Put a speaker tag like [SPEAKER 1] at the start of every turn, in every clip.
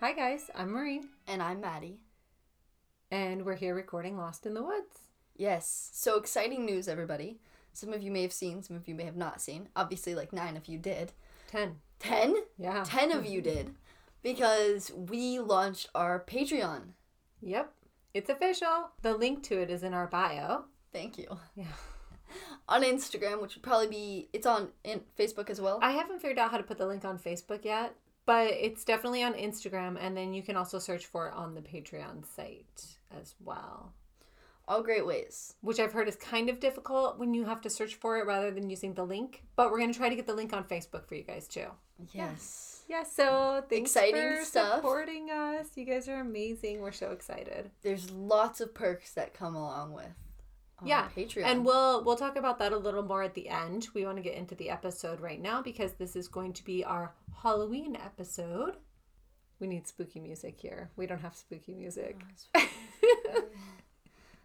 [SPEAKER 1] Hi, guys. I'm Marie,
[SPEAKER 2] And I'm Maddie.
[SPEAKER 1] and we're here recording Lost in the Woods.
[SPEAKER 2] Yes, so exciting news, everybody. Some of you may have seen, some of you may have not seen. Obviously, like nine of you did.
[SPEAKER 1] 10.
[SPEAKER 2] Ten?
[SPEAKER 1] Yeah.
[SPEAKER 2] Ten of you did. Because we launched our Patreon.
[SPEAKER 1] Yep. It's official. The link to it is in our bio.
[SPEAKER 2] Thank you.
[SPEAKER 1] Yeah.
[SPEAKER 2] On Instagram, which would probably be, it's on in Facebook as well.
[SPEAKER 1] I haven't figured out how to put the link on Facebook yet, but it's definitely on Instagram, and then you can also search for it on the Patreon site as well.
[SPEAKER 2] All great ways.
[SPEAKER 1] Which I've heard is kind of difficult when you have to search for it rather than using the link. But we're going to try to get the link on Facebook for you guys too.
[SPEAKER 2] Yes.
[SPEAKER 1] Yeah, so thanks
[SPEAKER 2] Exciting
[SPEAKER 1] for
[SPEAKER 2] stuff.
[SPEAKER 1] supporting us. You guys are amazing. We're so excited.
[SPEAKER 2] There's lots of perks that come along with
[SPEAKER 1] Yeah,
[SPEAKER 2] Patreon.
[SPEAKER 1] And we'll we'll talk about that a little more at the end. We want to get into the episode right now because this is going to be our Halloween episode. We need spooky music here. We don't have spooky music.
[SPEAKER 2] Oh,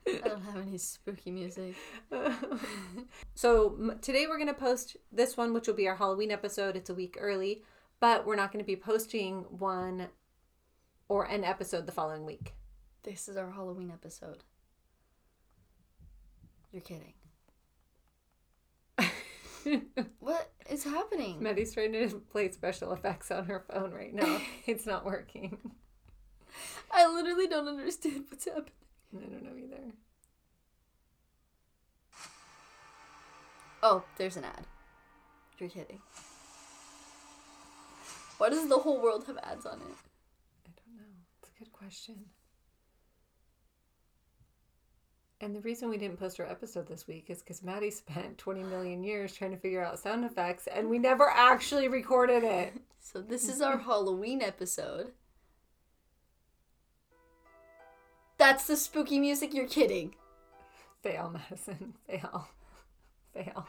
[SPEAKER 2] I don't have any spooky music.
[SPEAKER 1] so m- today we're going to post this one which will be our Halloween episode. It's a week early, but we're not going to be posting one or an episode the following week.
[SPEAKER 2] This is our Halloween episode. You're kidding. What is happening?
[SPEAKER 1] Maddie's trying to play special effects on her phone right now. it's not working.
[SPEAKER 2] I literally don't understand what's happening.
[SPEAKER 1] I don't know either.
[SPEAKER 2] Oh, there's an ad. You're kidding. Why does the whole world have ads on it?
[SPEAKER 1] I don't know. It's a good question. And the reason we didn't post our episode this week is because Maddie spent 20 million years trying to figure out sound effects and we never actually recorded it.
[SPEAKER 2] So this is our Halloween episode. That's the spooky music. You're kidding.
[SPEAKER 1] Fail, Madison. Fail. Fail.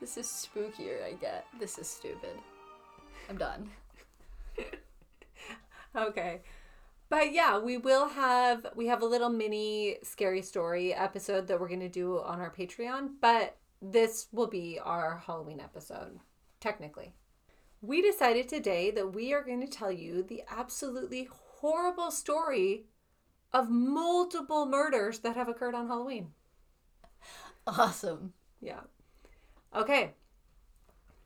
[SPEAKER 2] This is spookier. I get. This is stupid. I'm done.
[SPEAKER 1] Okay. But yeah, we will have we have a little mini scary story episode that we're going to do on our Patreon, but this will be our Halloween episode technically. We decided today that we are going to tell you the absolutely horrible story of multiple murders that have occurred on Halloween.
[SPEAKER 2] Awesome.
[SPEAKER 1] Yeah. Okay.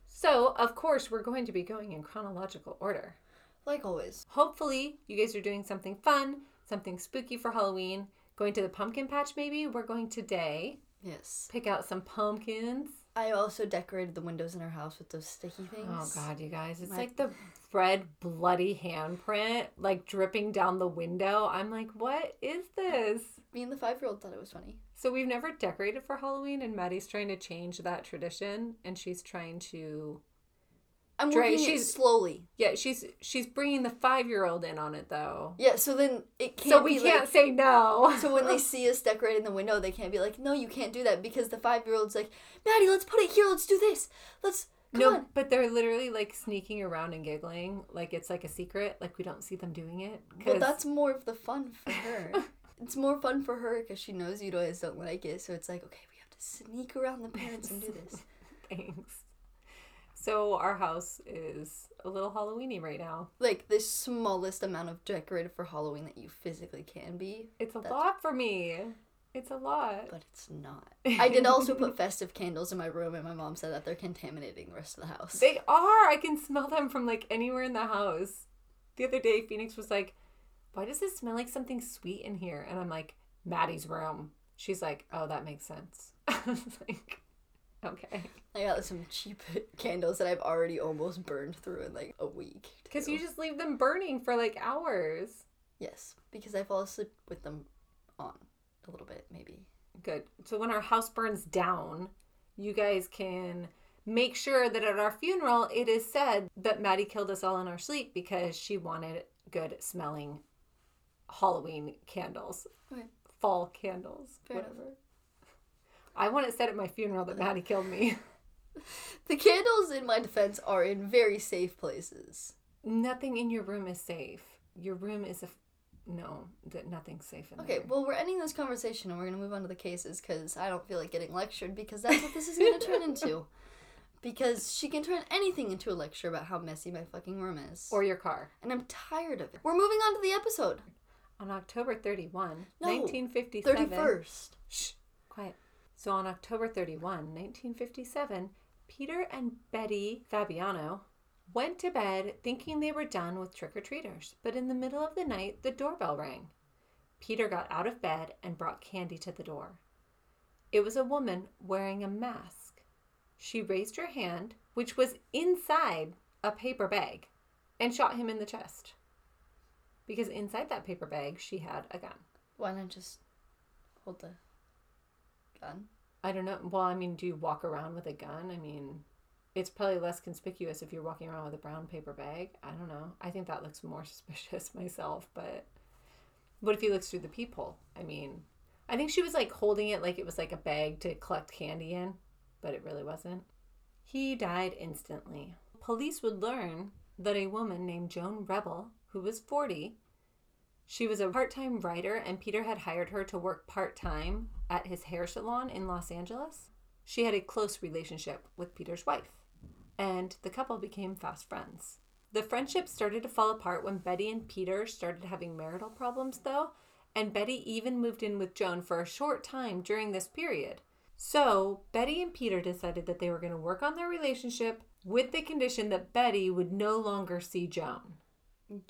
[SPEAKER 1] So, of course, we're going to be going in chronological order.
[SPEAKER 2] Like always.
[SPEAKER 1] Hopefully, you guys are doing something fun, something spooky for Halloween. Going to the pumpkin patch, maybe? We're going today.
[SPEAKER 2] Yes.
[SPEAKER 1] Pick out some pumpkins.
[SPEAKER 2] I also decorated the windows in our house with those sticky things.
[SPEAKER 1] Oh, God, you guys. It's
[SPEAKER 2] My-
[SPEAKER 1] like the red, bloody handprint, like dripping down the window. I'm like, what is this?
[SPEAKER 2] Me and the five year old thought it was funny.
[SPEAKER 1] So, we've never decorated for Halloween, and Maddie's trying to change that tradition, and she's trying to.
[SPEAKER 2] I'm
[SPEAKER 1] Dre,
[SPEAKER 2] working it
[SPEAKER 1] she's-
[SPEAKER 2] slowly.
[SPEAKER 1] Yeah, she's she's bringing the five year old in on it though.
[SPEAKER 2] Yeah, so then it can't
[SPEAKER 1] So we
[SPEAKER 2] be
[SPEAKER 1] can't
[SPEAKER 2] like
[SPEAKER 1] say no.
[SPEAKER 2] so when they see us decorating the window, they can't be like, "No, you can't do that," because the five-year-old's like, "Maddie, let's put it here. Let's do this. Let's come
[SPEAKER 1] no,
[SPEAKER 2] on."
[SPEAKER 1] but they're literally like sneaking around and giggling, like it's like a secret, like we don't see them doing it.
[SPEAKER 2] Well,
[SPEAKER 1] 'cause-
[SPEAKER 2] that's more of the fun for her. it's more fun for her because she knows you guys don't like it. So it's like, okay, we have to sneak around the parents and do this.
[SPEAKER 1] thanks. So our house is a little Halloweeny right now.
[SPEAKER 2] like the smallest amount of decorated for Halloween that you physically can be,
[SPEAKER 1] It's a
[SPEAKER 2] That's-
[SPEAKER 1] lot for me. It's a lot.
[SPEAKER 2] but it's not. I did also put festive candles in my room, and my mom said that they're contaminating the rest of the house.
[SPEAKER 1] They are. I can smell them from like anywhere in the house. The other day, Phoenix was like, "Why does it smell like something sweet in here?" And I'm like, "Maddie's room." She's like, "Oh, that makes sense." Like, "Okay,"
[SPEAKER 2] I got some cheap candles that I've already almost burned through in like a week.
[SPEAKER 1] because you just leave them burning for like hours.
[SPEAKER 2] yes, because I fall asleep with them on a little bit, maybe.
[SPEAKER 1] Good. So when our house burns down, you guys can make sure that at our funeral it is said that Maddie killed us all in our sleep because she wanted good smelling Halloween candles.
[SPEAKER 2] Okay.
[SPEAKER 1] Fall candles.
[SPEAKER 2] Fair enough.
[SPEAKER 1] I want it said at my funeral that Maddie killed me.
[SPEAKER 2] The candles, in my defense, are in very safe places.
[SPEAKER 1] Nothing in your room is safe. Your room is a no, that nothing's safe in
[SPEAKER 2] Okay,
[SPEAKER 1] there.
[SPEAKER 2] well, we're ending this conversation and we're going to move on to the cases because I don't feel like getting lectured because that's what this is going to turn into. Because she can turn anything into a lecture about how messy my fucking room is.
[SPEAKER 1] Or your car.
[SPEAKER 2] and I'm tired of it. We're moving on to the episode.
[SPEAKER 1] On October 31,
[SPEAKER 2] No,
[SPEAKER 1] 1957.
[SPEAKER 2] 31st.
[SPEAKER 1] Shh, quiet. So on October 31, 1957, Peter and Betty Fabiano went to bed thinking they were done with trick or treaters, but in the middle of the night, the doorbell rang. Peter got out of bed and brought candy to the door. It was a woman wearing a mask. She raised her hand, which was inside a paper bag, and shot him in the chest. Because inside that paper bag, she had a gun.
[SPEAKER 2] Why not just hold the gun?
[SPEAKER 1] I don't know. Well, I mean, do you walk around with a gun? I mean, it's probably less conspicuous if you're walking around with a brown paper bag. I don't know. I think that looks more suspicious myself, but what if he looks through the peephole? I mean, I think she was like holding it like it was like a bag to collect candy in, but it really wasn't. He died instantly. Police would learn that a woman named Joan Rebel, who was 40, she was a part time writer, and Peter had hired her to work part time at his hair salon in Los Angeles. She had a close relationship with Peter's wife, and the couple became fast friends. The friendship started to fall apart when Betty and Peter started having marital problems, though, and Betty even moved in with Joan for a short time during this period. So, Betty and Peter decided that they were going to work on their relationship with the condition that Betty would no longer see Joan.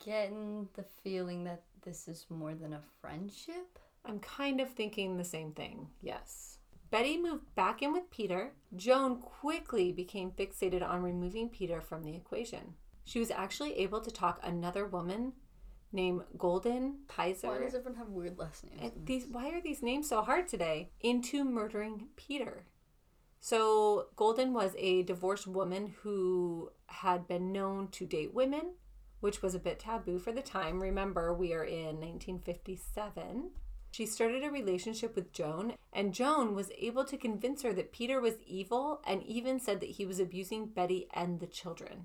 [SPEAKER 2] Getting the feeling that this is more than a friendship?
[SPEAKER 1] I'm kind of thinking the same thing, yes. Betty moved back in with Peter. Joan quickly became fixated on removing Peter from the equation. She was actually able to talk another woman named Golden Kaiser.
[SPEAKER 2] Why does everyone have weird last names?
[SPEAKER 1] These why are these names so hard today? Into murdering Peter. So Golden was a divorced woman who had been known to date women, which was a bit taboo for the time. Remember, we are in 1957. She started a relationship with Joan, and Joan was able to convince her that Peter was evil and even said that he was abusing Betty and the children.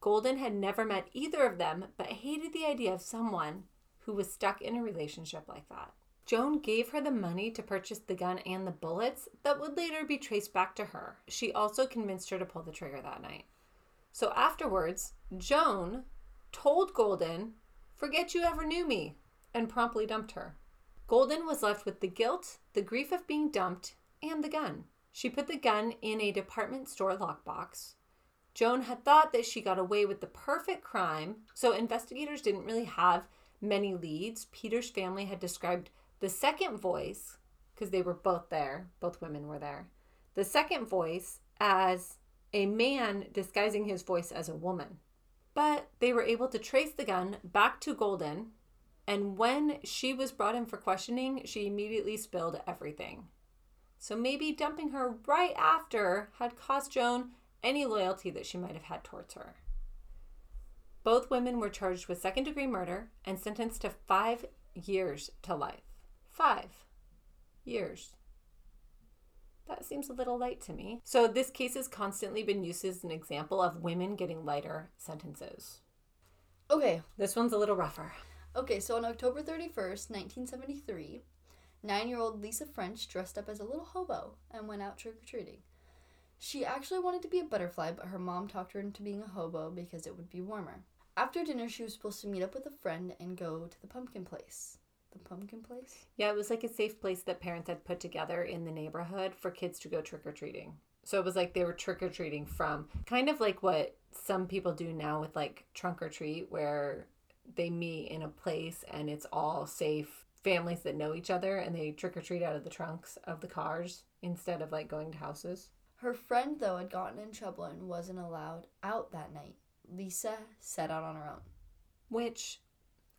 [SPEAKER 1] Golden had never met either of them, but hated the idea of someone who was stuck in a relationship like that. Joan gave her the money to purchase the gun and the bullets that would later be traced back to her. She also convinced her to pull the trigger that night. So afterwards, Joan told Golden, Forget you ever knew me, and promptly dumped her. Golden was left with the guilt, the grief of being dumped, and the gun. She put the gun in a department store lockbox. Joan had thought that she got away with the perfect crime, so investigators didn't really have many leads. Peter's family had described the second voice, because they were both there, both women were there, the second voice as a man disguising his voice as a woman. But they were able to trace the gun back to Golden, and when she was brought in for questioning, she immediately spilled everything. So maybe dumping her right after had cost Joan any loyalty that she might have had towards her. Both women were charged with second degree murder and sentenced to five years to life. Five years. That seems a little light to me. So, this case has constantly been used as an example of women getting lighter sentences.
[SPEAKER 2] Okay,
[SPEAKER 1] This one's a little rougher.
[SPEAKER 2] Okay, so on October 31st, 1973, nine year old Lisa French dressed up as a little hobo and went out trick or treating. She actually wanted to be a butterfly, but her mom talked her into being a hobo because it would be warmer. After dinner, she was supposed to meet up with a friend and go to the pumpkin place. The pumpkin place?
[SPEAKER 1] Yeah, it was like a safe place that parents had put together in the neighborhood for kids to go trick or treating. So it was like they were trick or treating from kind of like what some people do now with like trunk or treat, where they meet in a place and it's all safe families that know each other and they trick or treat out of the trunks of the cars instead of like going to houses.
[SPEAKER 2] Her friend, though, had gotten in trouble and wasn't allowed out that night. Lisa set out on her own.
[SPEAKER 1] Which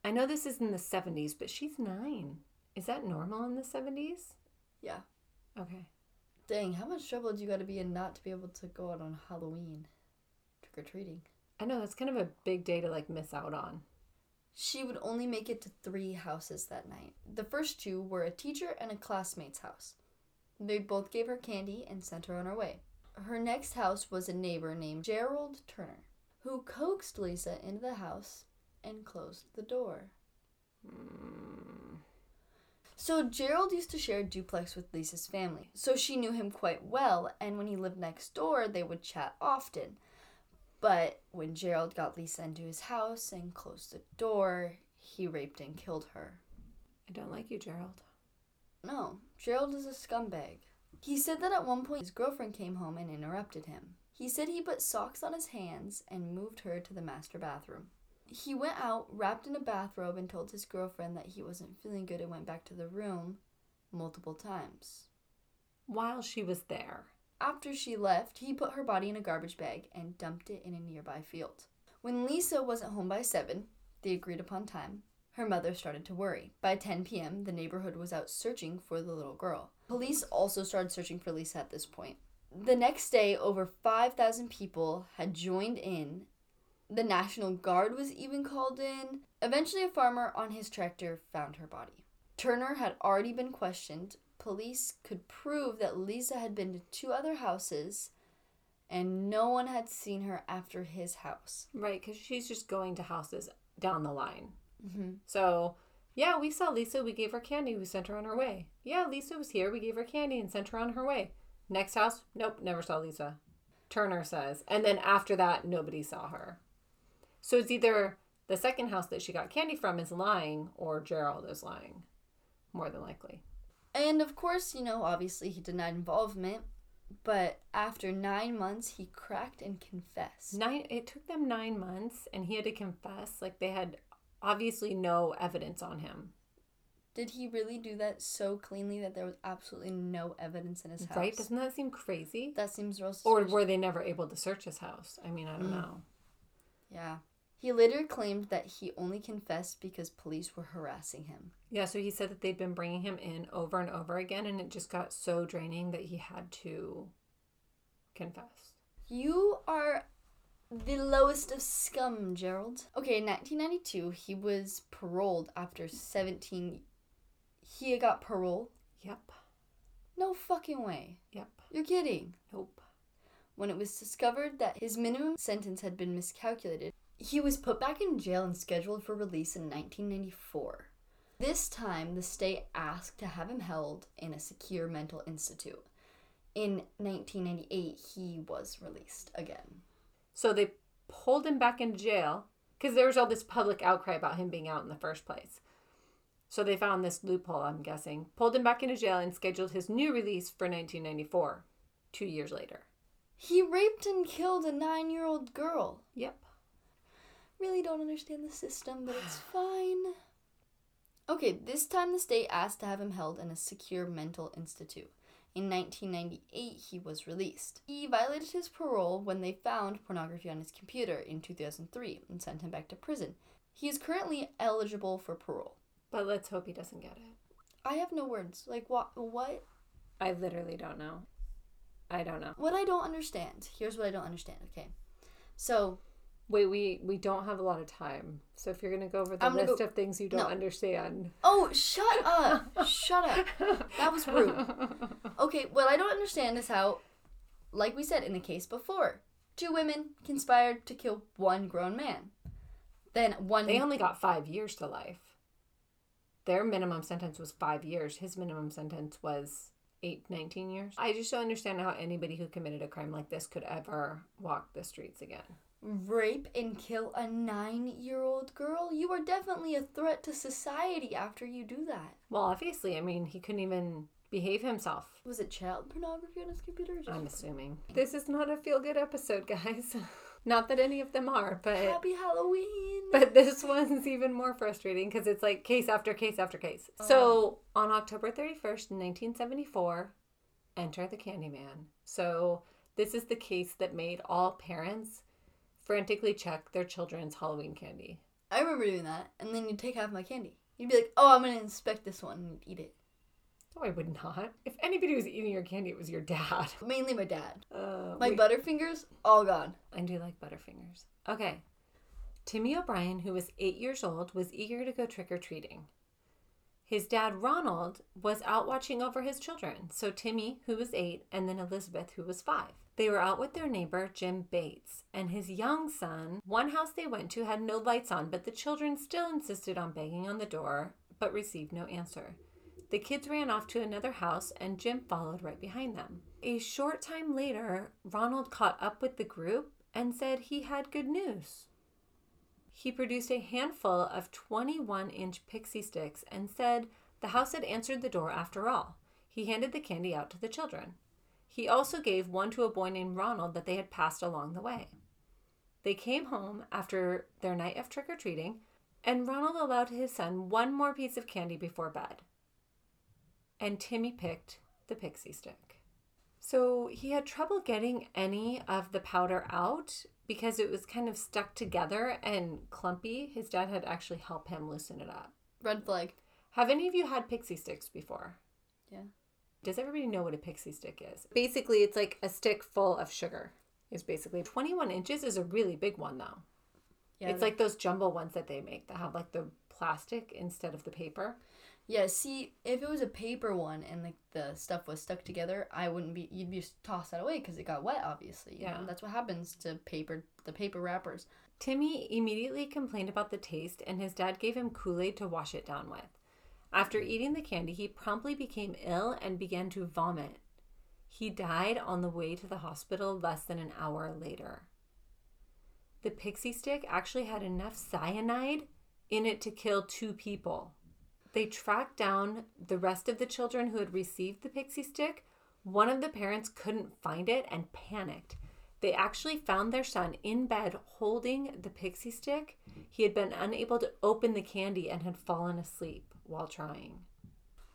[SPEAKER 1] I know this is in the 70s, but she's nine. Is that normal in the 70s?
[SPEAKER 2] Yeah.
[SPEAKER 1] Okay.
[SPEAKER 2] Dang, how much trouble do you got to be in not to be able to go out on Halloween trick or treating?
[SPEAKER 1] I know that's kind of a big day to like miss out on.
[SPEAKER 2] She would only make it to three houses that night. The first two were a teacher and a classmate's house. They both gave her candy and sent her on her way. Her next house was a neighbor named Gerald Turner, who coaxed Lisa into the house and closed the door. So Gerald used to share a duplex with Lisa's family, so she knew him quite well, and when he lived next door, they would chat often. But when Gerald got Lisa into his house and closed the door, he raped and killed her.
[SPEAKER 1] I don't like you, Gerald.
[SPEAKER 2] No, Gerald is a scumbag. He said that at one point his girlfriend came home and interrupted him. He said he put socks on his hands and moved her to the master bathroom. He went out, wrapped in a bathrobe, and told his girlfriend that he wasn't feeling good and went back to the room multiple times.
[SPEAKER 1] While she was there.
[SPEAKER 2] After she left, he put her body in a garbage bag and dumped it in a nearby field. When Lisa wasn't home by 7, the agreed upon time, her mother started to worry. By 10 p.m., the neighborhood was out searching for the little girl. Police also started searching for Lisa at this point. The next day, over 5,000 people had joined in. The National Guard was even called in. Eventually, a farmer on his tractor found her body. Turner had already been questioned. Police could prove that Lisa had been to two other houses and no one had seen her after his house.
[SPEAKER 1] Right, because she's just going to houses down the line.
[SPEAKER 2] Mm-hmm.
[SPEAKER 1] So, yeah, we saw Lisa. We gave her candy. We sent her on her way. Yeah, Lisa was here. We gave her candy and sent her on her way. Next house, nope, never saw Lisa. Turner says. And then after that, nobody saw her. So it's either the second house that she got candy from is lying or Gerald is lying. More than likely.
[SPEAKER 2] And of course, you know, obviously he denied involvement, but after nine months, he cracked and confessed.
[SPEAKER 1] Nine it took them nine months and he had to confess. Like they had obviously no evidence on him.
[SPEAKER 2] Did he really do that so cleanly that there was absolutely no evidence in his house?
[SPEAKER 1] Right? Doesn't that seem crazy?
[SPEAKER 2] That seems real
[SPEAKER 1] Or were they never able to search his house? I mean, I don't
[SPEAKER 2] Mm.
[SPEAKER 1] know.
[SPEAKER 2] Yeah. He later claimed that he only confessed because police were harassing him.
[SPEAKER 1] Yeah, so he said that they'd been bringing him in over and over again, and it just got so draining that he had to confess.
[SPEAKER 2] You are the lowest of scum, Gerald. Okay, in 1992, he was paroled after 17. He got parole?
[SPEAKER 1] Yep.
[SPEAKER 2] No fucking way.
[SPEAKER 1] Yep.
[SPEAKER 2] You're kidding.
[SPEAKER 1] Nope.
[SPEAKER 2] When it was discovered that his minimum sentence had been miscalculated, he was put back in jail and scheduled for release in 1994. This time, the state asked to have him held in a secure mental institute. In 1998, he was released again.
[SPEAKER 1] So they pulled him back into jail because there was all this public outcry about him being out in the first place. So they found this loophole, I'm guessing, pulled him back into jail and scheduled his new release for 1994, two years later.
[SPEAKER 2] He raped and killed a nine year old girl.
[SPEAKER 1] Yep.
[SPEAKER 2] Really don't understand the system, but it's fine. Okay, this time the state asked to have him held in a secure mental institute. In 1998, he was released. He violated his parole when they found pornography on his computer in 2003 and sent him back to prison. He is currently eligible for parole.
[SPEAKER 1] But let's hope he doesn't get it.
[SPEAKER 2] I have no words. Like what what
[SPEAKER 1] I literally don't know. I don't know.
[SPEAKER 2] what I don't understand. Here's what I don't understand, okay? So,
[SPEAKER 1] Wait, we we don't have a lot of time. So if you're gonna go over the
[SPEAKER 2] I'm
[SPEAKER 1] list
[SPEAKER 2] go-
[SPEAKER 1] of things you don't
[SPEAKER 2] No.
[SPEAKER 1] understand,
[SPEAKER 2] oh, shut up. shut up. That was rude. Okay, what I don't understand is how, like we said in the case before, two women conspired to kill one grown man. Then one.
[SPEAKER 1] They only got five years to life. Their minimum sentence was five years. His minimum sentence was eight, 19 years. I just don't understand how anybody who committed a crime like this could ever walk the streets again.
[SPEAKER 2] Rape and kill a nine year old girl? You are definitely a threat to society after you do that.
[SPEAKER 1] Well, obviously, I mean, he couldn't even behave himself.
[SPEAKER 2] Was it child pornography on his computer?
[SPEAKER 1] I'm assuming. This is not a feel good episode, guys. not that any of them are, but.
[SPEAKER 2] Happy Halloween!
[SPEAKER 1] But this one's even more frustrating because it's like case after case after case. Oh. So on October 31st, 1974, enter the Candyman. So this is the case that made all parents frantically check their children's Halloween candy.
[SPEAKER 2] I remember doing that, and then you'd take half my candy. You'd be like, oh, I'm gonna inspect this one and eat it.
[SPEAKER 1] No, I would not. If anybody was eating your candy, it was your dad.
[SPEAKER 2] Mainly my dad.
[SPEAKER 1] Uh,
[SPEAKER 2] My
[SPEAKER 1] we-
[SPEAKER 2] Butterfingers, all gone.
[SPEAKER 1] I do like Butterfingers. Okay. Timmy O'Bryan, who was eight years old, was eager to go trick or treating. His dad, Ronald, was out watching over his children. So Timmy, who was eight, and then Elizabeth, who was five. They were out with their neighbor, Jim Bates, and his young son. One house they went to had no lights on, but the children still insisted on banging on the door, but received no answer. The kids ran off to another house and Jim followed right behind them. A short time later, Ronald caught up with the group and said he had good news. He produced a handful of 21 inch pixie sticks and said the house had answered the door after all. He handed the candy out to the children. He also gave one to a boy named Ronald that they had passed along the way. They came home after their night of trick or treating, and Ronald allowed his son one more piece of candy before bed. And Timmy picked the pixie stick. So he had trouble getting any of the powder out because it was kind of stuck together and clumpy. His dad had actually helped him loosen it up.
[SPEAKER 2] Red flag.
[SPEAKER 1] Have any of you had pixie sticks before?
[SPEAKER 2] Yeah.
[SPEAKER 1] Does everybody know what a pixie stick is? Basically, it's like a stick full of sugar. Is basically 21 inches is a really big one though.
[SPEAKER 2] Yeah.
[SPEAKER 1] it's like those jumbo ones that they make that have like the plastic instead of the paper.
[SPEAKER 2] Yeah, see, if it was a paper one and like the stuff was stuck together, I wouldn't be. You'd be toss that away because it got wet. Obviously, you know?
[SPEAKER 1] Yeah.
[SPEAKER 2] that's what happens to paper. The paper wrappers.
[SPEAKER 1] Timmy immediately complained about the taste, and his dad gave him Kool Aid to wash it down with. After eating the candy, he promptly became ill and began to vomit. He died on the way to the hospital less than an hour later. The pixie stick actually had enough cyanide in it to kill two people. They tracked down the rest of the children who had received the pixie stick. One of the parents couldn't find it and panicked. They actually found their son in bed holding the pixie stick. He had been unable to open the candy and had fallen asleep while trying.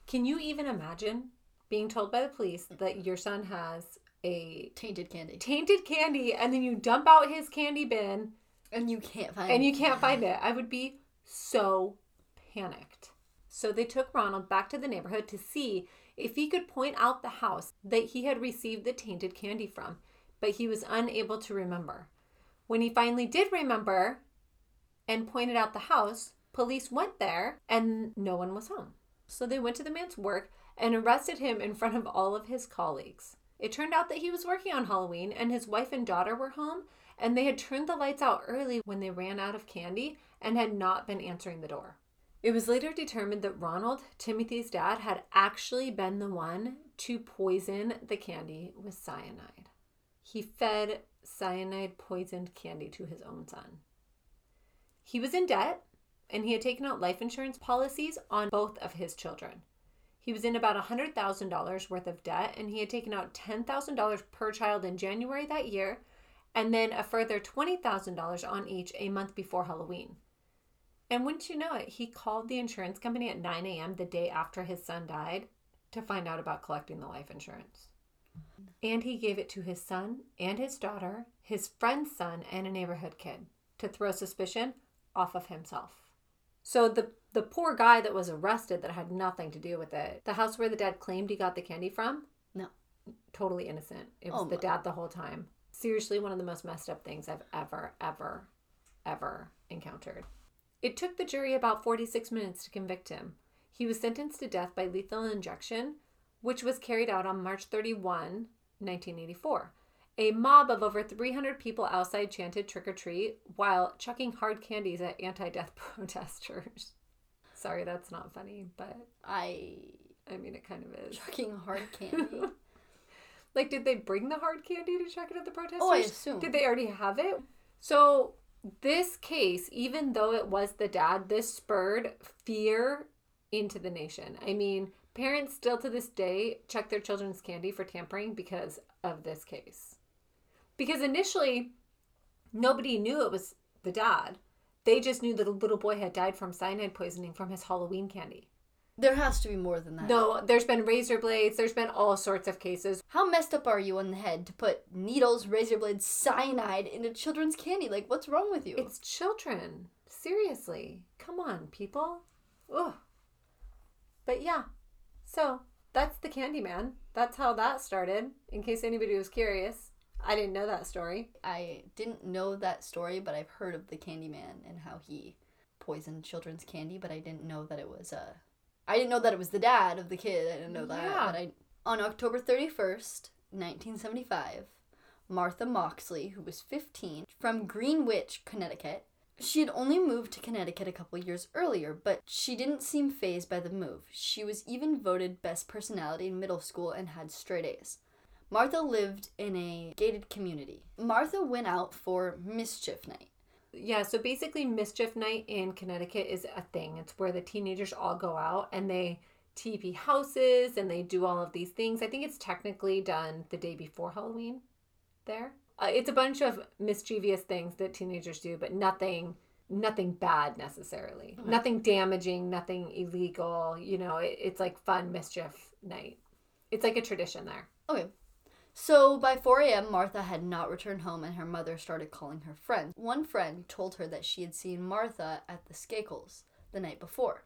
[SPEAKER 1] Can you even imagine being told by the police that your son has a
[SPEAKER 2] Tainted candy.
[SPEAKER 1] tainted candy and then you dump out his candy bin
[SPEAKER 2] And you can't find
[SPEAKER 1] and you can't find it? I would be so panicked. So they took Ronald back to the neighborhood to see if he could point out the house that he had received the tainted candy from, but he was unable to remember. When he finally did remember and pointed out the house, police went there and no one was home. So they went to the man's work and arrested him in front of all of his colleagues. It turned out that he was working on Halloween and his wife and daughter were home and they had turned the lights out early when they ran out of candy and had not been answering the door. It was later determined that Ronald, Timothy's dad, had actually been the one to poison the candy with cyanide. He fed cyanide poisoned candy to his own son. He was in debt and he had taken out life insurance policies on both of his children. He was in about $100,000 worth of debt and he had taken out $10,000 per child in January that year and then a further $20,000 on each a month before Halloween. And wouldn't you know it, he called the insurance company at 9 a.m. the day after his son died to find out about collecting the life insurance. And he gave it to his son and his daughter, his friend's son, and a neighborhood kid to throw suspicion off of himself. So the the poor guy that was arrested that had nothing to do with it, the house where the dad claimed he got the candy from,
[SPEAKER 2] No.
[SPEAKER 1] totally innocent. It was
[SPEAKER 2] Oh
[SPEAKER 1] the dad the whole time. Seriously, one of the most messed up things I've ever, ever, ever encountered. It took the jury about 46 minutes to convict him. He was sentenced to death by lethal injection, which was carried out on March 31, 1984. A mob of over 300 people outside chanted trick or treat while chucking hard candies at anti death protesters. Sorry, that's not funny, but
[SPEAKER 2] I
[SPEAKER 1] I mean, it kind of is.
[SPEAKER 2] chucking hard candy.
[SPEAKER 1] Like, did they bring the hard candy to chuck it at the protesters?
[SPEAKER 2] oh, I assume.
[SPEAKER 1] Did they already have it? So, this case, even though it was the dad, this spurred fear into the nation. I mean, parents still to this day check their children's candy for tampering because of this case. Because initially, nobody knew it was the dad. They just knew that a little boy had died from cyanide poisoning from his Halloween candy.
[SPEAKER 2] There has to be more than that.
[SPEAKER 1] No, there's been razor blades, there's been all sorts of cases.
[SPEAKER 2] How messed up are you on the head to put needles, razor blades, cyanide into children's candy? Like, what's wrong with you?
[SPEAKER 1] It's children. Seriously. Come on, people. Ugh. But yeah. So that's the Candyman. That's how that started, in case anybody was curious. I didn't know that story.
[SPEAKER 2] I didn't know that story, but I've heard of the Candyman and how he poisoned children's candy, but I didn't know that it was uh I didn't know that it was the dad of the kid. I didn't know that.
[SPEAKER 1] Yeah.
[SPEAKER 2] But I on October 31st, 1975, Martha Moxley, who was 15, from Greenwich, Connecticut, She had only moved to Connecticut a couple years earlier, but she didn't seem phased by the move. She was even voted best personality in middle school and had straight A's. Martha lived in a gated community. Martha went out for mischief night.
[SPEAKER 1] Yeah, so basically, Mischief Night in Connecticut is a thing. It's where the teenagers all go out and they TP houses and they do all of these things. I think it's technically done the day before Halloween there. Uh, it's a bunch of mischievous things that teenagers do, but nothing nothing bad necessarily.
[SPEAKER 2] Okay.
[SPEAKER 1] Nothing damaging, nothing illegal. You know, it, it's like fun mischief night. It's like a tradition there.
[SPEAKER 2] Okay. So by 4 a.m., Martha had not returned home and her mother started calling her friends. One friend told her that she had seen Martha at the Skakels the night before.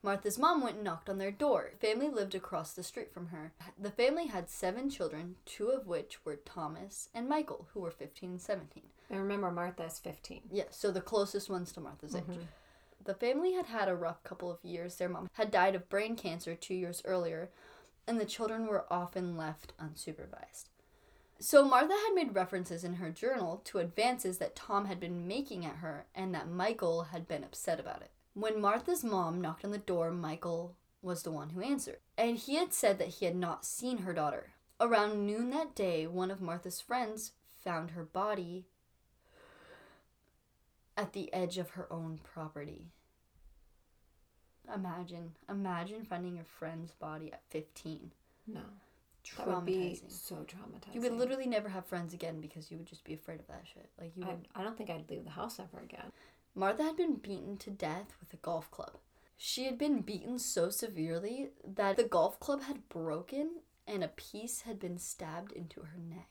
[SPEAKER 2] Martha's mom went and knocked on their door. Family lived across the street from her. The family had seven children, two of which were Thomas and Michael, who were 15 and 17.
[SPEAKER 1] And remember, Martha is 15.
[SPEAKER 2] Yeah, so the closest ones to Martha's age.
[SPEAKER 1] Mhm.
[SPEAKER 2] The family had had a rough couple of years. Their mom had died of brain cancer two years earlier, and the children were often left unsupervised. So Martha had made references in her journal to advances that Tom had been making at her and that Michael had been upset about it. When Martha's mom knocked on the door, Michael was the one who answered, and he had said that he had not seen her daughter. Around noon that day, one of Martha's friends found her body at the edge of her own property. Imagine, imagine finding your friend's body at 15.
[SPEAKER 1] No. That would be
[SPEAKER 2] Traumatizing.
[SPEAKER 1] so traumatizing.
[SPEAKER 2] You would literally never have friends again because you would just be afraid of that shit. Like you would.
[SPEAKER 1] I, I don't think I'd leave the house ever again.
[SPEAKER 2] Martha had been beaten to death with a golf club. She had been beaten so severely that the golf club had broken and a piece had been stabbed into her neck.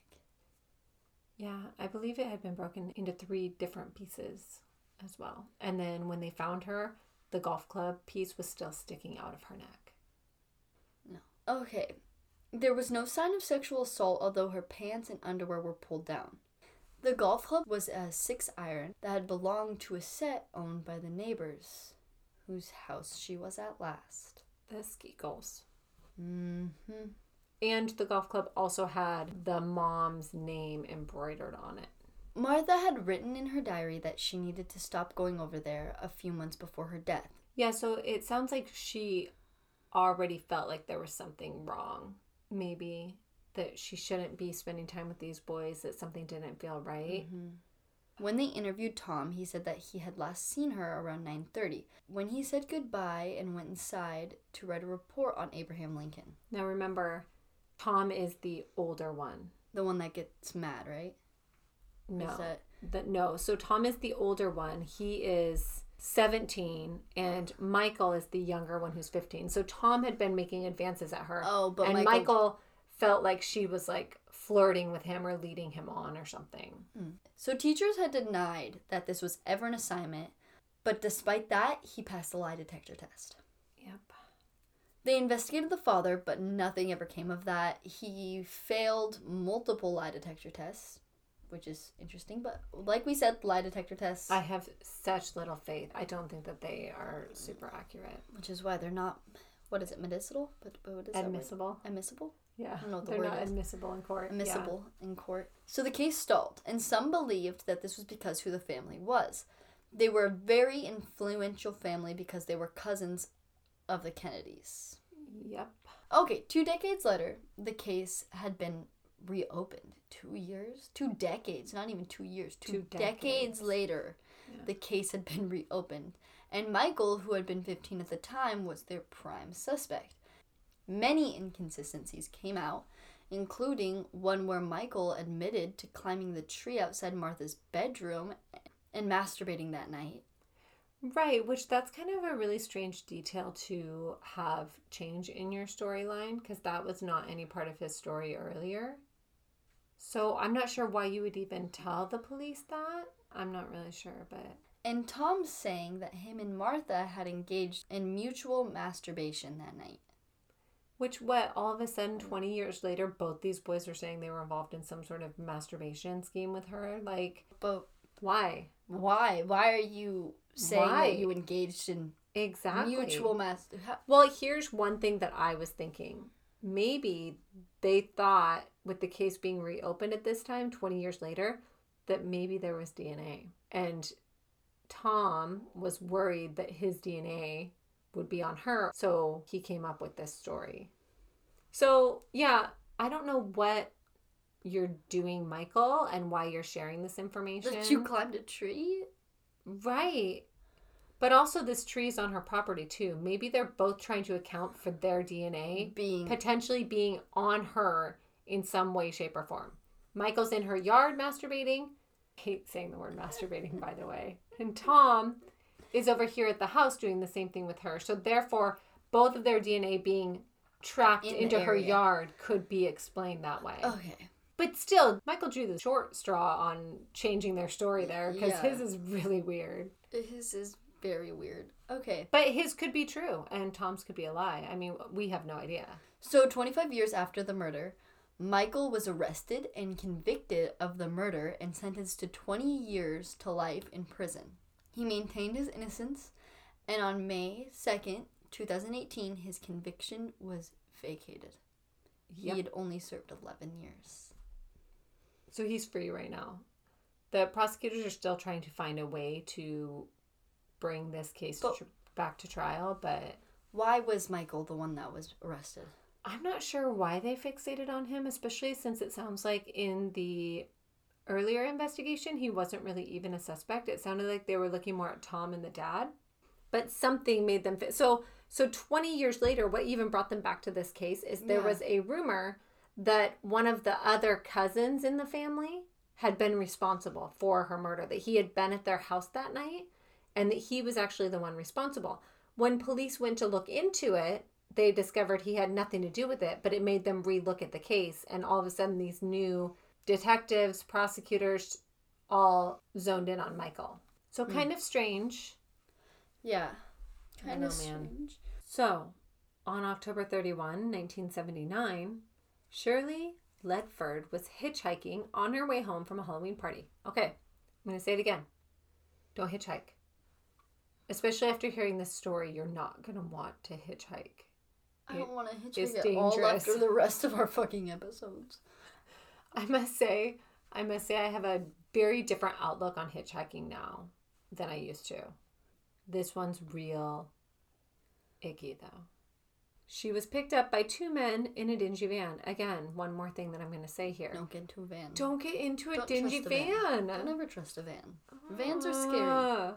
[SPEAKER 1] Yeah, I believe it had been broken into three different pieces as well. And then when they found her, the golf club piece was still sticking out of her neck. No.
[SPEAKER 2] Okay. There was no sign of sexual assault, although her pants and underwear were pulled down. The golf club was a six iron that had belonged to a set owned by the neighbors, whose house she was at last.
[SPEAKER 1] The Skakels.
[SPEAKER 2] hmm
[SPEAKER 1] And the golf club also had the mom's name embroidered on it.
[SPEAKER 2] Martha had written in her diary that she needed to stop going over there a few months before her death.
[SPEAKER 1] Yeah, so it sounds like she already felt like there was something wrong. Maybe that she shouldn't be spending time with these boys, that something didn't feel right. Mm-hmm.
[SPEAKER 2] When they interviewed Tom, he said that he had last seen her around 9:30 when he said goodbye and went inside to write a report on Abraham Lincoln,
[SPEAKER 1] Now remember, Tom is the older one.
[SPEAKER 2] the one that gets mad, right?
[SPEAKER 1] No.
[SPEAKER 2] Is that
[SPEAKER 1] The, no, so Tom is the older one. He is 17, and Michael is the younger one who's 15. So Tom had been making advances at her.
[SPEAKER 2] Oh, but
[SPEAKER 1] and
[SPEAKER 2] Michael-
[SPEAKER 1] Michael, felt like she was like flirting with him or leading him on or something. Mm.
[SPEAKER 2] So teachers had denied that this was ever an assignment, but despite that, he passed the lie detector test.
[SPEAKER 1] Yep.
[SPEAKER 2] They investigated the father, but nothing ever came of that. He failed multiple lie detector tests, which is interesting. But like we said, lie detector tests,
[SPEAKER 1] I have such little faith. I don't think that they are super accurate.
[SPEAKER 2] which is why they're not. What is it? Medicinal? But, but what is?
[SPEAKER 1] Admissible.
[SPEAKER 2] Admissible?
[SPEAKER 1] Yeah.
[SPEAKER 2] I don't know what the
[SPEAKER 1] They're
[SPEAKER 2] word
[SPEAKER 1] not
[SPEAKER 2] is.
[SPEAKER 1] admissible in court. Yeah.
[SPEAKER 2] Admissible in court. So the case stalled, and some believed that this was because who the family was. They were a very influential family because they were cousins of the Kennedys.
[SPEAKER 1] Yep.
[SPEAKER 2] Okay, two decades later, the case had been reopened. Two years? Two decades, not even two years. Two,
[SPEAKER 1] Two
[SPEAKER 2] decades.
[SPEAKER 1] decades.
[SPEAKER 2] later,
[SPEAKER 1] Yeah.
[SPEAKER 2] the case had been reopened. And Michael, who had been 15 at the time, was their prime suspect. Many inconsistencies came out, including one where Michael admitted to climbing the tree outside Martha's bedroom and masturbating that night.
[SPEAKER 1] Right, which that's kind of a really strange detail to have change in your storyline because that was not any part of his story earlier. So I'm not sure why you would even tell the police that. I'm not really sure, but
[SPEAKER 2] And Tom's saying that him and Martha had engaged in mutual masturbation that night.
[SPEAKER 1] which what all of a sudden 20 years later both these boys are saying they were involved in some sort of masturbation scheme with her like
[SPEAKER 2] But
[SPEAKER 1] why?
[SPEAKER 2] why? Why are you saying
[SPEAKER 1] Why?
[SPEAKER 2] that you engaged in
[SPEAKER 1] Exactly.
[SPEAKER 2] mutual mas? ha-
[SPEAKER 1] Well, here's one thing that I was thinking. Maybe they thought, with the case being reopened at this time, 20 years later, that maybe there was DNA. And Tom was worried that his DNA would be on her, so he came up with this story. So, yeah, I don't know what you're doing, Michael, and why you're sharing this information.
[SPEAKER 2] That you climbed a tree?
[SPEAKER 1] Right. But also, this tree's on her property too. Maybe they're both trying to account for their DNA
[SPEAKER 2] Being
[SPEAKER 1] potentially being on her in some way, shape, or form. Michael's in her yard masturbating. Hate saying the word masturbating, by the way. And Tom is over here at the house doing the same thing with her. So, therefore, both of their DNA being trapped
[SPEAKER 2] In
[SPEAKER 1] into her yard could be explained that way.
[SPEAKER 2] Okay.
[SPEAKER 1] But still, Michael drew the short straw on changing their story there because
[SPEAKER 2] Yeah.
[SPEAKER 1] his is really weird.
[SPEAKER 2] His is very weird. Okay.
[SPEAKER 1] But his could be true and Tom's could be a lie. I mean, we have no idea.
[SPEAKER 2] So, 25 years after the murder, Michael was arrested and convicted of the murder and sentenced to 20 years to life in prison. He maintained his innocence, and on May 2nd, 2018, his conviction was vacated. He
[SPEAKER 1] Yep.
[SPEAKER 2] had only served 11 years.
[SPEAKER 1] So he's free right now. The prosecutors are still trying to find a way to bring this case
[SPEAKER 2] But-
[SPEAKER 1] tr- back to trial, but
[SPEAKER 2] Why was Michael the one that was arrested?
[SPEAKER 1] I'm not sure why they fixated on him, especially since it sounds like in the earlier investigation, he wasn't really even a suspect. It sounded like they were looking more at Tom and the dad, but something made them fit. So, so 20 years later, what even brought them back to this case is there
[SPEAKER 2] Yeah.
[SPEAKER 1] was a rumor that one of the other cousins in the family had been responsible for her murder, that he had been at their house that night and that he was actually the one responsible. When police went to look into it, they discovered he had nothing to do with it, but it made them relook at the case. And all of a sudden, these new detectives, prosecutors, all zoned in on Michael. So, hmm. kind of strange.
[SPEAKER 2] Yeah.
[SPEAKER 1] I
[SPEAKER 2] Kind
[SPEAKER 1] know,
[SPEAKER 2] of
[SPEAKER 1] man.
[SPEAKER 2] strange.
[SPEAKER 1] So, on October 31, 1979, Shirley Ledford was hitchhiking on her way home from a Halloween party. Okay, I'm going to say it again. Don't hitchhike. Especially after hearing this story, you're not going to want to hitchhike.
[SPEAKER 2] I don't want to hitchhike at all after the rest of our fucking episodes.
[SPEAKER 1] I must say, I must say, I have a very different outlook on hitchhiking now than I used to. This one's real icky, though. She was picked up by two men in a dingy van. Again, one more thing that I'm going to say here.
[SPEAKER 2] Don't get into a van.
[SPEAKER 1] Don't get into a
[SPEAKER 2] Don't
[SPEAKER 1] dingy
[SPEAKER 2] van.
[SPEAKER 1] van.
[SPEAKER 2] Don't ever trust a van. Vans are scary.
[SPEAKER 1] Ah.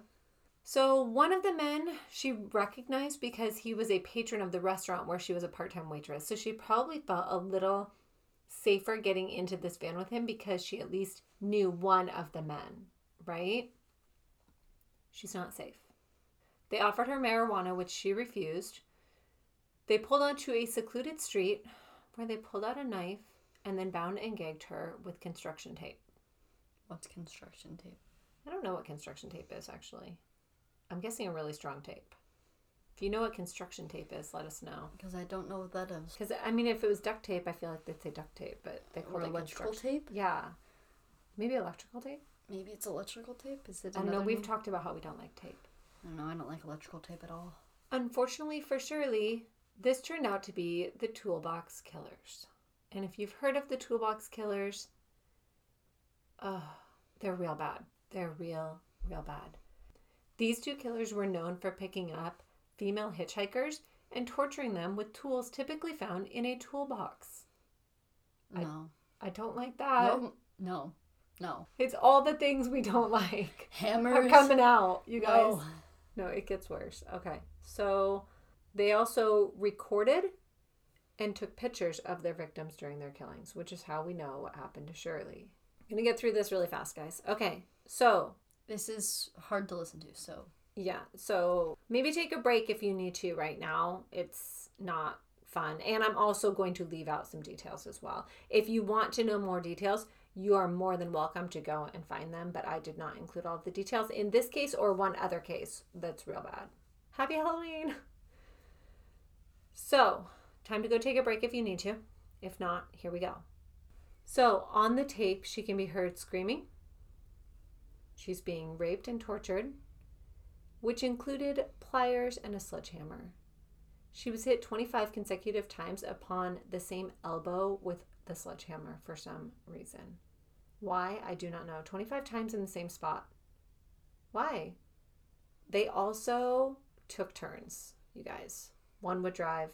[SPEAKER 1] So, one of the men she recognized because he was a patron of the restaurant where she was a part time waitress. So, she probably felt a little safer getting into this van with him because she at least knew one of the men, right? She's not safe. They offered her marijuana, which she refused. They pulled onto a secluded street where they pulled out a knife and then bound and gagged her with construction tape.
[SPEAKER 2] What's construction tape?
[SPEAKER 1] I don't know what construction tape is actually. I'm guessing a really strong tape. If you know what construction tape is, let us know.
[SPEAKER 2] Because I don't know what that is.
[SPEAKER 1] Because I mean, if it was duct tape, I feel like they'd say duct tape, but they call
[SPEAKER 2] Or
[SPEAKER 1] it
[SPEAKER 2] electrical tape?
[SPEAKER 1] Yeah, maybe electrical tape.
[SPEAKER 2] Maybe it's electrical tape. Is it?
[SPEAKER 1] I don't know. We've
[SPEAKER 2] name?
[SPEAKER 1] talked about how we don't like tape.
[SPEAKER 2] I don't know. I don't like electrical tape at all.
[SPEAKER 1] Unfortunately for Shirley, this turned out to be the Toolbox Killers. And if you've heard of the Toolbox Killers, oh, they're real bad. They're real, real bad. These two killers were known for picking up female hitchhikers and torturing them with tools typically found in a toolbox.
[SPEAKER 2] No.
[SPEAKER 1] I don't like that.
[SPEAKER 2] no. No. No.
[SPEAKER 1] It's all the things we don't like
[SPEAKER 2] Hammers.
[SPEAKER 1] are coming out, you oh. guys.
[SPEAKER 2] No.
[SPEAKER 1] No, it gets worse. Okay. So they also recorded and took pictures of their victims during their killings, which is how we know what happened to Shirley. I'm going to get through this really fast, guys. Okay. So,
[SPEAKER 2] This is hard to listen to. So
[SPEAKER 1] yeah. So maybe take a break if you need to right now. It's not fun. And I'm also going to leave out some details as well. If you want to know more details, you are more than welcome to go and find them, but I did not include all the details in this case or one other case that's real bad. Happy Halloween! So, time to go take a break if you need to. If not, here we go. So, on the tape, she can be heard screaming. She's being raped and tortured, which included pliers and a sledgehammer. She was hit 25 consecutive times upon the same elbow with the sledgehammer for some reason. Why? I do not know. 25 times in the same spot. Why? They also took turns, you guys. One would drive,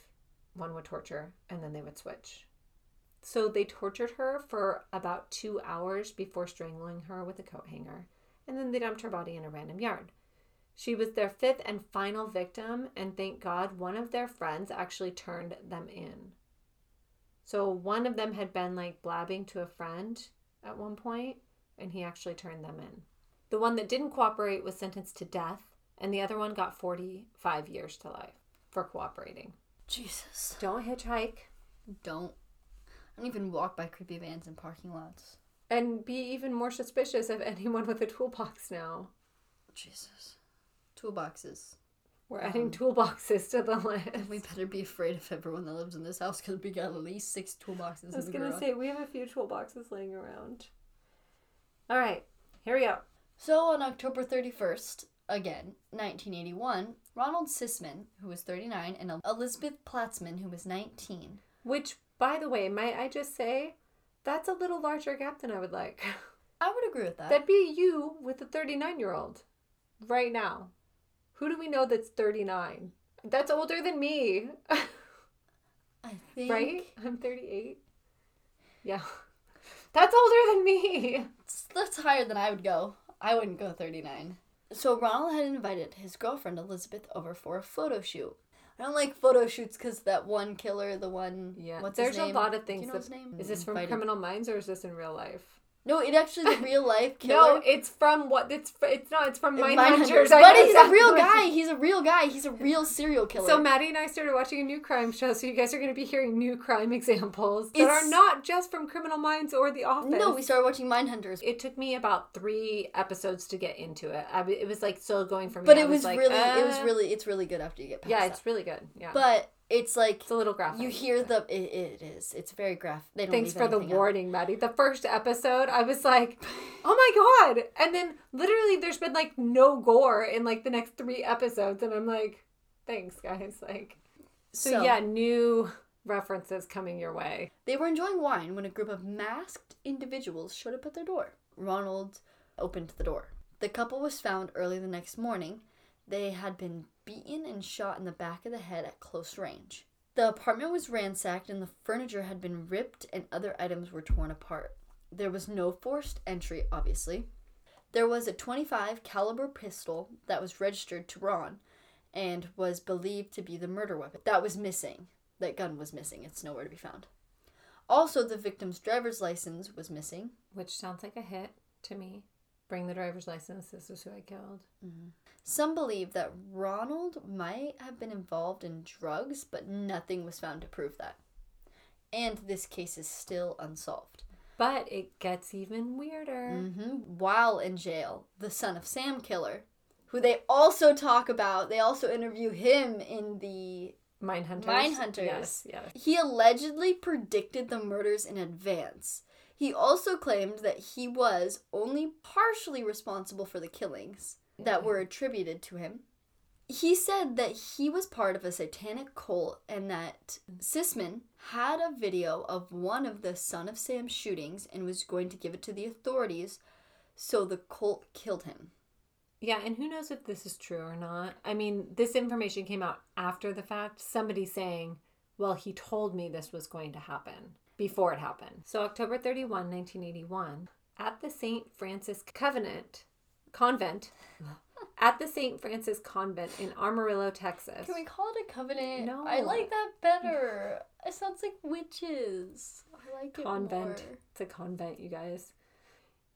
[SPEAKER 1] one would torture, and then they would switch. So they tortured her for about two hours before strangling her with a coat hanger, and then they dumped her body in a random yard. She was their fifth and final victim, and thank God one of their friends actually turned them in. So one of them had been like blabbing to a friend at one point, and he actually turned them in. The one that didn't cooperate was sentenced to death, and the other one got 45 years to life for cooperating.
[SPEAKER 2] Jesus.
[SPEAKER 1] Don't hitchhike
[SPEAKER 2] Don't. I don't even walk by creepy vans in parking lots.
[SPEAKER 1] And be even more suspicious of anyone with a toolbox now.
[SPEAKER 2] Jesus. Toolboxes.
[SPEAKER 1] We're adding
[SPEAKER 2] Um,
[SPEAKER 1] toolboxes to the list.
[SPEAKER 2] We better be afraid of everyone that lives in this house because we got at least six toolboxes
[SPEAKER 1] I was gonna
[SPEAKER 2] garage.
[SPEAKER 1] say we have a few toolboxes laying around. All right, here we go.
[SPEAKER 2] So on October 31st, again, 1981, Ronald Sisman, who was 39, and Elizabeth Platzman, who was 19.
[SPEAKER 1] Which, by the way, might I just say, that's a little larger gap than I would like.
[SPEAKER 2] I would agree with that.
[SPEAKER 1] That'd be you with a 39 year old right now. Who do we know that's 39? That's older than me,
[SPEAKER 2] I think.
[SPEAKER 1] right? I'm 38. Yeah. That's older than me.
[SPEAKER 2] That's higher than I would go. I wouldn't go 39. So Ronald had invited his girlfriend Elizabeth over for a photo shoot. I don't like photo shoots because that one killer, the one.
[SPEAKER 1] Yeah.
[SPEAKER 2] What's
[SPEAKER 1] There's a lot of
[SPEAKER 2] Do
[SPEAKER 1] things.
[SPEAKER 2] You know
[SPEAKER 1] that-
[SPEAKER 2] his name?
[SPEAKER 1] Is this from Criminal Minds or is this in real life?
[SPEAKER 2] No, it actually the real life killer.
[SPEAKER 1] No, it's from what? It's it's not. It's from
[SPEAKER 2] Mindhunters.
[SPEAKER 1] Mindhunters. I
[SPEAKER 2] But he's a real guy. He's a real guy. He's a real serial killer.
[SPEAKER 1] So Maddie and I started watching a new crime show, so you guys are going to be hearing new crime examples that
[SPEAKER 2] It's-
[SPEAKER 1] are not just from Criminal Minds or The Office.
[SPEAKER 2] no, we started watching Mindhunters.
[SPEAKER 1] It took me about three episodes to get into it. I, it was like still going for me.
[SPEAKER 2] But it was
[SPEAKER 1] like,
[SPEAKER 2] really, it was
[SPEAKER 1] uh,
[SPEAKER 2] really, it's really good after you get past
[SPEAKER 1] Yeah,
[SPEAKER 2] that.
[SPEAKER 1] it's really good. Yeah,
[SPEAKER 2] But it's like
[SPEAKER 1] it's a little graphic.
[SPEAKER 2] you hear the, it, it is. It's very graphic. They don't
[SPEAKER 1] Thanks for the
[SPEAKER 2] anything out.
[SPEAKER 1] warning, Maddie. The first episode, I was like, "Oh my god!" And then literally, there's been like no gore in like the next three episodes, and I'm like, "Thanks, guys." Like, so,
[SPEAKER 2] So-
[SPEAKER 1] yeah, new references coming your way.
[SPEAKER 2] They were enjoying wine when a group of masked individuals showed up at their door. Ronald opened the door. The couple was found early the next morning. They had been beaten and shot in the back of the head at close range. The apartment was ransacked and the furniture had been ripped and other items were torn apart. There was no forced entry, obviously. There was a 25 caliber pistol that was registered to Ron and was believed to be the murder weapon. That was missing. That gun was missing. It's nowhere to be found. Also, the victim's driver's license was missing.
[SPEAKER 1] Which sounds like a hit to me. Bring the driver's license. This is who I killed.
[SPEAKER 2] Some believe that Ronald might have been involved in drugs, but nothing was found to prove that. And this case is still unsolved.
[SPEAKER 1] But it gets even weirder.
[SPEAKER 2] hmm While in jail, the son of Sam killer, who they also talk about, they also interview him in the.
[SPEAKER 1] Mindhunters.
[SPEAKER 2] Mindhunters.
[SPEAKER 1] Yes, yes.
[SPEAKER 2] He allegedly predicted the murders in advance. He also claimed that he was only partially responsible for the killings that were mm-hmm. attributed to him. He said that he was part of a satanic cult and that Sisman had a video of one of the Son of Sam shootings and was going to give it to the authorities, so the cult killed him.
[SPEAKER 1] Yeah, and who knows if this is true or not. I mean, this information came out after the fact. Somebody saying, well, he told me this was going to happen before it happened. So, October 31, 1981, at the St. Francis Covenant Convent, at the St. Francis Convent in Amarillo, Texas.
[SPEAKER 2] Can we call it a covenant?
[SPEAKER 1] No.
[SPEAKER 2] I like that better. It sounds like witches. I like
[SPEAKER 1] Convent.
[SPEAKER 2] it more.
[SPEAKER 1] It's a convent, you guys.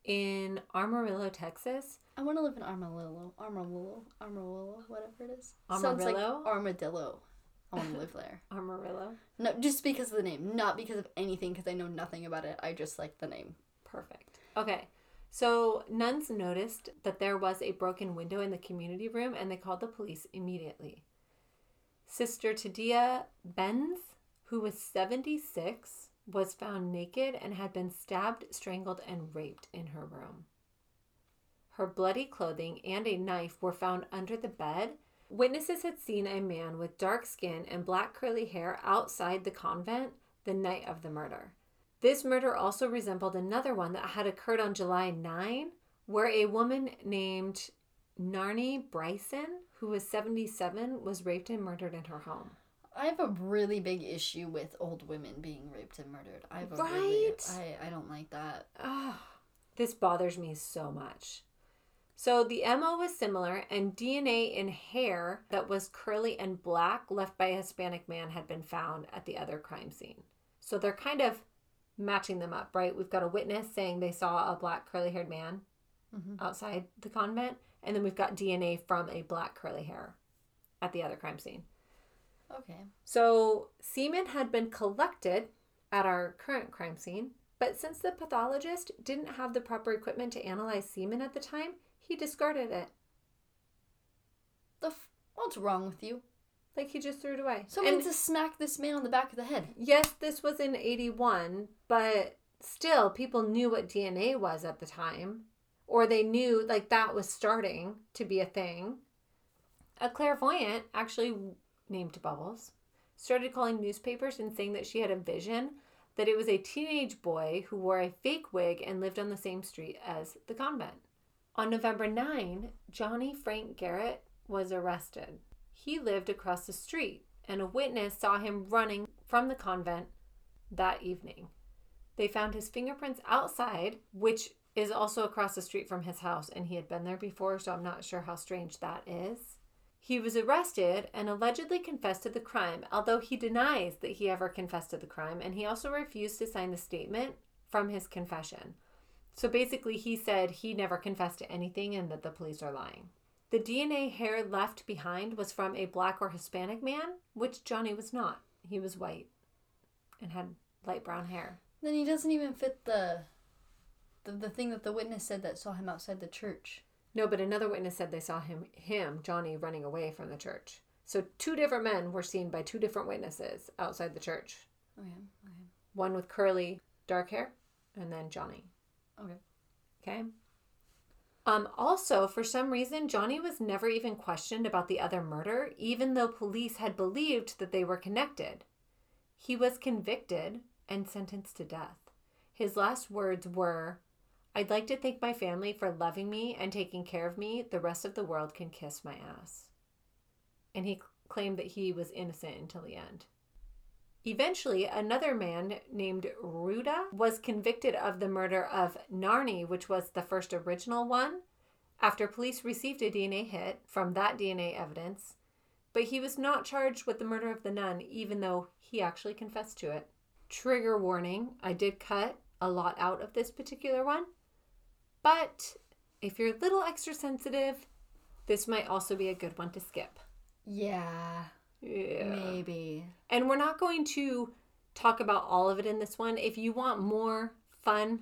[SPEAKER 1] In Amarillo, Texas,
[SPEAKER 2] I want to live in Armadillo. Armadillo. Armadillo. Whatever it is. Sounds like armadillo. I want to live there.
[SPEAKER 1] Amarillo.
[SPEAKER 2] No, just because of the name, not because of anything. Because I know nothing about it. I just like the name.
[SPEAKER 1] Perfect. Okay. So nuns noticed that there was a broken window in the community room and they called the police immediately. Sister Tadea Benz, who was 76, was found naked and had been stabbed, strangled, and raped in her room. Her bloody clothing and a knife were found under the bed. Witnesses had seen a man with dark skin and black curly hair outside the convent the night of the murder. This murder also resembled another one that had occurred on July 9, where a woman named Narnie Bryson, who was 77, was raped and murdered in her home.
[SPEAKER 2] I have a really big issue with old women being raped and murdered. I have a really,
[SPEAKER 1] Right?
[SPEAKER 2] I, I don't like that.
[SPEAKER 1] Ah, this bothers me so much. So the MO was similar, and DNA in hair that was curly and black left by a Hispanic man had been found at the other crime scene. So they're kind of matching them up, right? We've got a witness saying they saw a black curly haired man
[SPEAKER 2] Mhm.
[SPEAKER 1] outside the convent, and then we've got DNA from a black curly hair at the other crime scene.
[SPEAKER 2] Okay.
[SPEAKER 1] So, semen had been collected at our current crime scene, but since the pathologist didn't have the proper equipment to analyze semen at the time, he discarded it.
[SPEAKER 2] The f- what's wrong with you?
[SPEAKER 1] Like he just threw it away.
[SPEAKER 2] Someone
[SPEAKER 1] and
[SPEAKER 2] to smack this man on the back of the head.
[SPEAKER 1] yes, this was in 81, but still, people knew what DNA was at the time, or they knew like that was starting to be a thing. A clairvoyant, actually named Bubbles, started calling newspapers and saying that she had a vision that it was a teenage boy who wore a fake wig and lived on the same street as the convent. On November 9, Johnny Frank Garrett was arrested. He lived across the street, and a witness saw him running from the convent that evening. They found his fingerprints outside, which is also across the street from his house, and he had been there before, so I'm not sure how strange that is. He was arrested and allegedly confessed to the crime, although he denies that he ever confessed to the crime, and he also refused to sign the statement from his confession. So basically, he said he never confessed to anything and that the police are lying. The DNA hair left behind was from a black or Hispanic man, which Johnny was not. He was white and had light brown hair.
[SPEAKER 2] Then he doesn't even fit the, the the thing that the witness said that saw him outside the church.
[SPEAKER 1] No, but another witness said they saw him, him, Johnny, running away from the church. So two different men were seen by two different witnesses outside the church.
[SPEAKER 2] Okay. Okay.
[SPEAKER 1] One with curly, dark hair, and then Johnny.
[SPEAKER 2] Okay.
[SPEAKER 1] Okay. Um, also, for some reason, Johnny was never even questioned about the other murder, even though police had believed that they were connected. He was convicted and sentenced to death. His last words were, I'd like to thank my family for loving me and taking care of me. The rest of the world can kiss my ass. And he claimed that he was innocent until the end. Eventually, another man named Rueda was convicted of the murder of Narnie, which was the first original one, after police received a DNA hit from that DNA evidence. But he was not charged with the murder of the nun, even though he actually confessed to it. Trigger warning I did cut a lot out of this particular one, but if you're a little extra sensitive, this might also be a good one to skip.
[SPEAKER 2] Yeah.
[SPEAKER 1] Yeah.
[SPEAKER 2] Maybe.
[SPEAKER 1] And we're not going to talk about all of it in this one. If you want more fun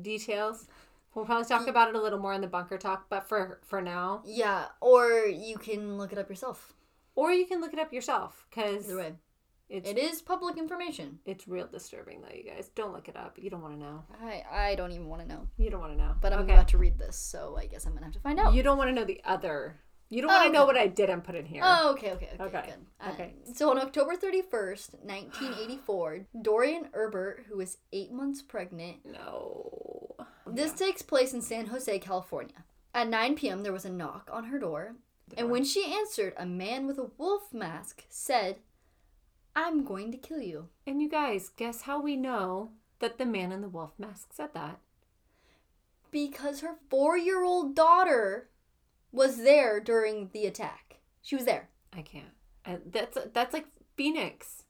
[SPEAKER 1] details, we'll probably talk about it a little more in the bunker talk. But for for now,
[SPEAKER 2] Yeah. Or you can look it up yourself.
[SPEAKER 1] or you can look it up yourself
[SPEAKER 2] way,
[SPEAKER 1] it's
[SPEAKER 2] it is public information.
[SPEAKER 1] it's real disturbing though. You guys don't look it up. You don't want to know.
[SPEAKER 2] I I don't even want to know.
[SPEAKER 1] You don't want to know.
[SPEAKER 2] But I'm
[SPEAKER 1] okay.
[SPEAKER 2] about to read this, so I guess I'm gonna have to find out.
[SPEAKER 1] You don't want to know the other. You don't
[SPEAKER 2] Oh,
[SPEAKER 1] want to know what I didn't put in here.
[SPEAKER 2] Oh, okay, okay, okay,
[SPEAKER 1] Okay,
[SPEAKER 2] good.
[SPEAKER 1] Okay.
[SPEAKER 2] Um, so on October 31st, 1984, Dorian Herbert, who was eight months pregnant,
[SPEAKER 1] No.
[SPEAKER 2] Oh this takes place in San Jose, California. At 9 p.m., there was a knock on her door, and when she answered, a man with a wolf mask said, I'm going to kill you.
[SPEAKER 1] And you guys, guess how we know that the man in the wolf mask said that?
[SPEAKER 2] Because her four year old daughter was there during the attack. She was there.
[SPEAKER 1] I can't. I, that's that's like Phoenix.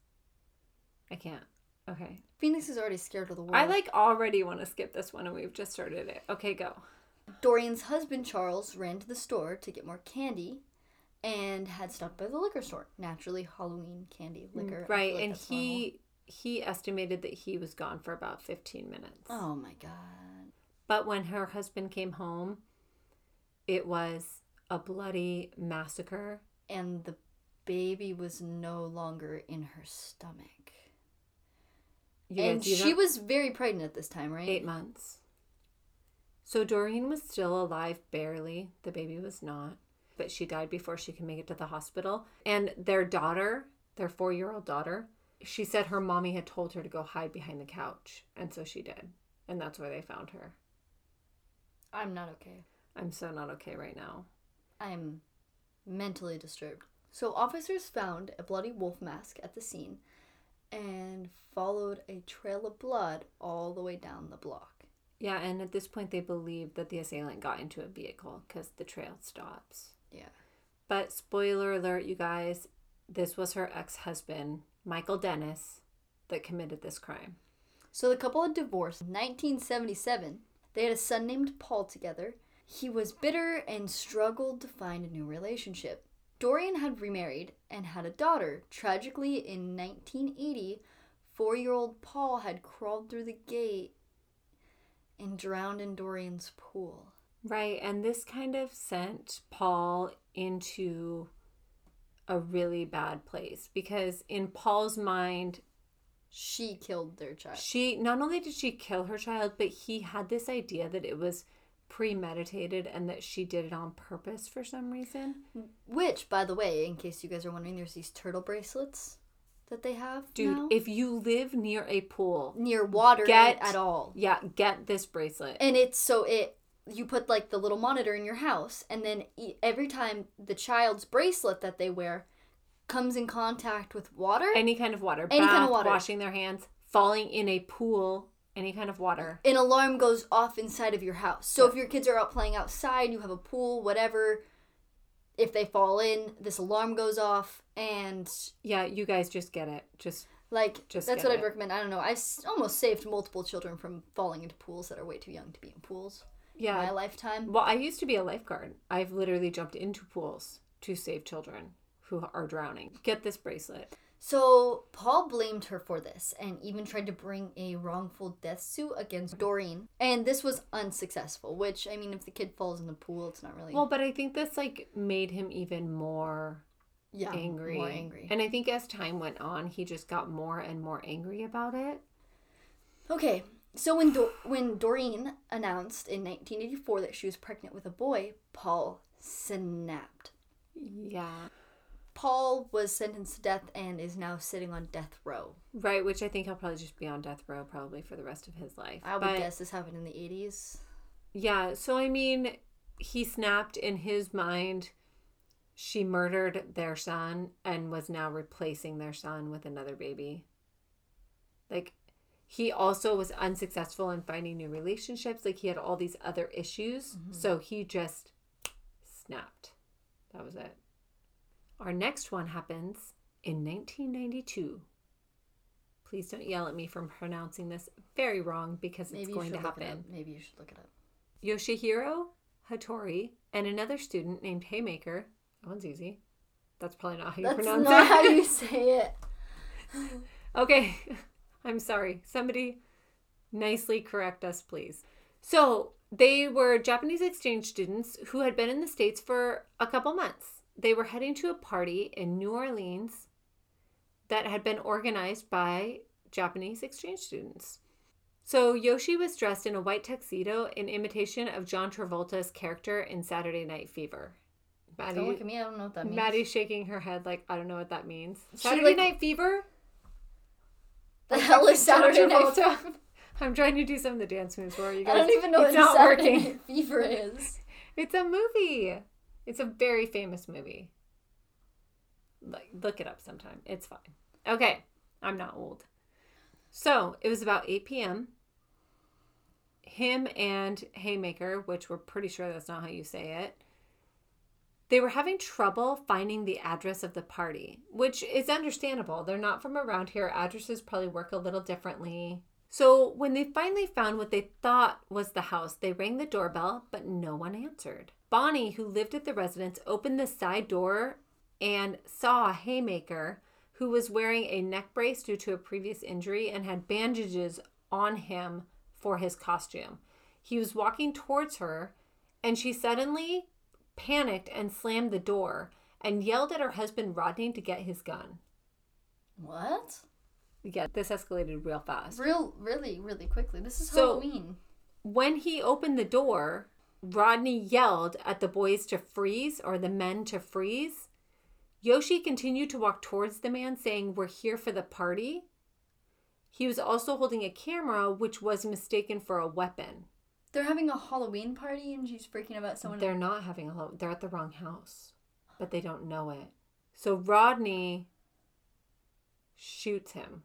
[SPEAKER 1] I can't. Okay.
[SPEAKER 2] Phoenix is already scared of the world.
[SPEAKER 1] I like already want to skip this one and we've just started it. Okay, go.
[SPEAKER 2] Dorian's husband Charles ran to the store to get more candy and had stopped by the liquor store. Naturally, Halloween candy, mm, liquor.
[SPEAKER 1] Right,
[SPEAKER 2] like
[SPEAKER 1] and he he estimated that he was gone for about 15 minutes.
[SPEAKER 2] Oh my god.
[SPEAKER 1] But when her husband came home, it was a bloody massacre.
[SPEAKER 2] And the baby was no longer in her stomach.
[SPEAKER 1] You
[SPEAKER 2] and she was very pregnant at this time, right?
[SPEAKER 1] eight months. So Doreen was still alive barely. The baby was not, but she died before she could make it to the hospital. And their daughter, their four year old daughter, she said her mommy had told her to go hide behind the couch. And so she did. And that's where they found her.
[SPEAKER 2] I'm not okay.
[SPEAKER 1] I'm so not okay right now.
[SPEAKER 2] I'm mentally disturbed. So, officers found a bloody wolf mask at the scene and followed a trail of blood all the way down the block.
[SPEAKER 1] Yeah, and at this point, they believe that the assailant got into a vehicle because the trail stops.
[SPEAKER 2] Yeah.
[SPEAKER 1] But spoiler alert, you guys, this was her ex husband, Michael Dennis, that committed this crime.
[SPEAKER 2] So, the couple had divorced in 1977. They had a son named Paul together. He was bitter and struggled to find a new relationship. Dorian had remarried and had a daughter. Tragically, in 1980, four year old Paul had crawled through the gate and drowned in Dorian's pool.
[SPEAKER 1] Right, and this kind of sent Paul into a really bad place because in Paul's mind,
[SPEAKER 2] She killed their child.
[SPEAKER 1] she not only did she kill her child, but he had this idea that it was premeditated and that she did it on purpose for some reason.
[SPEAKER 2] Which, by the way, in case you guys are wondering, there's these turtle bracelets that they have.
[SPEAKER 1] Dude,
[SPEAKER 2] now.
[SPEAKER 1] if you live near a pool,
[SPEAKER 2] near water
[SPEAKER 1] Get-
[SPEAKER 2] at all.
[SPEAKER 1] yeah, get this bracelet.
[SPEAKER 2] and it's so it you put like the little monitor in your house and then every time the child's bracelet that they wear comes in contact with water
[SPEAKER 1] Any kind of water,
[SPEAKER 2] Any
[SPEAKER 1] bath,
[SPEAKER 2] kind of water.
[SPEAKER 1] washing their hands, falling in a pool, any kind of water.
[SPEAKER 2] an alarm goes off inside of your house so if your kids are out playing outside you have a pool whatever if they fall in this alarm goes off and
[SPEAKER 1] Yeah, you guys just get it. Just
[SPEAKER 2] like
[SPEAKER 1] Just
[SPEAKER 2] that's what
[SPEAKER 1] it.
[SPEAKER 2] i'd recommend i don't know i s- almost saved multiple children from falling into pools that are way too young to be in pools
[SPEAKER 1] yeah.
[SPEAKER 2] my lifetime
[SPEAKER 1] Well, I used to be a lifeguard. I've literally jumped into pools to save children who are drowning. Get this bracelet.
[SPEAKER 2] So Paul blamed her for this and even tried to bring a wrongful death suit against Doreen. And this was unsuccessful, which I mean if the kid falls in the pool, it's not really
[SPEAKER 1] Well, but I think this like made him even more
[SPEAKER 2] yeah,
[SPEAKER 1] angry.
[SPEAKER 2] More angry.
[SPEAKER 1] And I think as time went on, he just got more and more angry about it.
[SPEAKER 2] Okay. So when Do- when Doreen announced in 1984 that she was pregnant with a boy, Paul snapped.
[SPEAKER 1] Yeah.
[SPEAKER 2] Paul was sentenced to death and is now sitting on death row.
[SPEAKER 1] Right, which I think he'll probably just be on death row probably for the rest of his life.
[SPEAKER 2] I would
[SPEAKER 1] But-
[SPEAKER 2] guess this happened in the 80s.
[SPEAKER 1] Yeah, so I mean, he snapped in his mind. She murdered their son and was now replacing their son with another baby. Like, he also was unsuccessful in finding new relationships. Like, he had all these other issues. Mm-hmm. So he just snapped. That was it. Our next one happens in 1992. Please don't yell at me for pronouncing this very wrong because
[SPEAKER 2] Maybe
[SPEAKER 1] it's going to happen.
[SPEAKER 2] Maybe you should look it up.
[SPEAKER 1] Yoshihiro Hattori and another student named Haymaker. That one's easy. That's probably not how you
[SPEAKER 2] That's
[SPEAKER 1] pronounce
[SPEAKER 2] not
[SPEAKER 1] it.
[SPEAKER 2] how you say it.
[SPEAKER 1] okay, I'm sorry. Somebody nicely correct us, please. So they were Japanese exchange students who had been in the States for a couple months. They were heading to a party in New Orleans that had been organized by Japanese exchange students. So Yoshi was dressed in a white tuxedo in imitation of John Travolta's character in Saturday Night Fever.
[SPEAKER 2] Don't look at me. I don't know what that means.
[SPEAKER 1] Maddie's shaking her head like I don't know what that means. Saturday
[SPEAKER 2] like-
[SPEAKER 1] Night Fever.
[SPEAKER 2] The hell is Saturday Night Fever?
[SPEAKER 1] I'm trying to do some of the dance moves for you guys.
[SPEAKER 2] I don't even know
[SPEAKER 1] it's
[SPEAKER 2] what
[SPEAKER 1] not
[SPEAKER 2] Saturday
[SPEAKER 1] working.
[SPEAKER 2] Night Fever is.
[SPEAKER 1] It's a movie. It's a very famous movie. Like, look it up sometime. It's fine. Okay, I'm not old. So it was about 8 p.m. Him and Haymaker, which we're pretty sure that's not how you say it, they were having trouble finding the address of the party, which is understandable. They're not from around here. Addresses probably work a little differently. So when they finally found what they thought was the house, they rang the doorbell, but no one answered. Bonnie, who lived at the residence, opened the side door and saw a haymaker who was wearing a neck brace due to a previous injury and had bandages on him for his costume. He was walking towards her and she suddenly panicked and slammed the door and yelled at her husband Rodney to get his gun.
[SPEAKER 2] What?
[SPEAKER 1] Yeah, this escalated real fast.
[SPEAKER 2] Real, really, really quickly. This is
[SPEAKER 1] So-
[SPEAKER 2] Halloween.
[SPEAKER 1] When he opened the door, Rodney yelled at the boys to freeze or the men to freeze. Yoshi continued to walk towards the man, saying, We're here for the party. He was also holding a camera, which was mistaken for a weapon.
[SPEAKER 2] They're having a Halloween party and she's freaking about someone.
[SPEAKER 1] They're not having a Halloween. They're at the wrong house, but they don't know it. So Rodney shoots him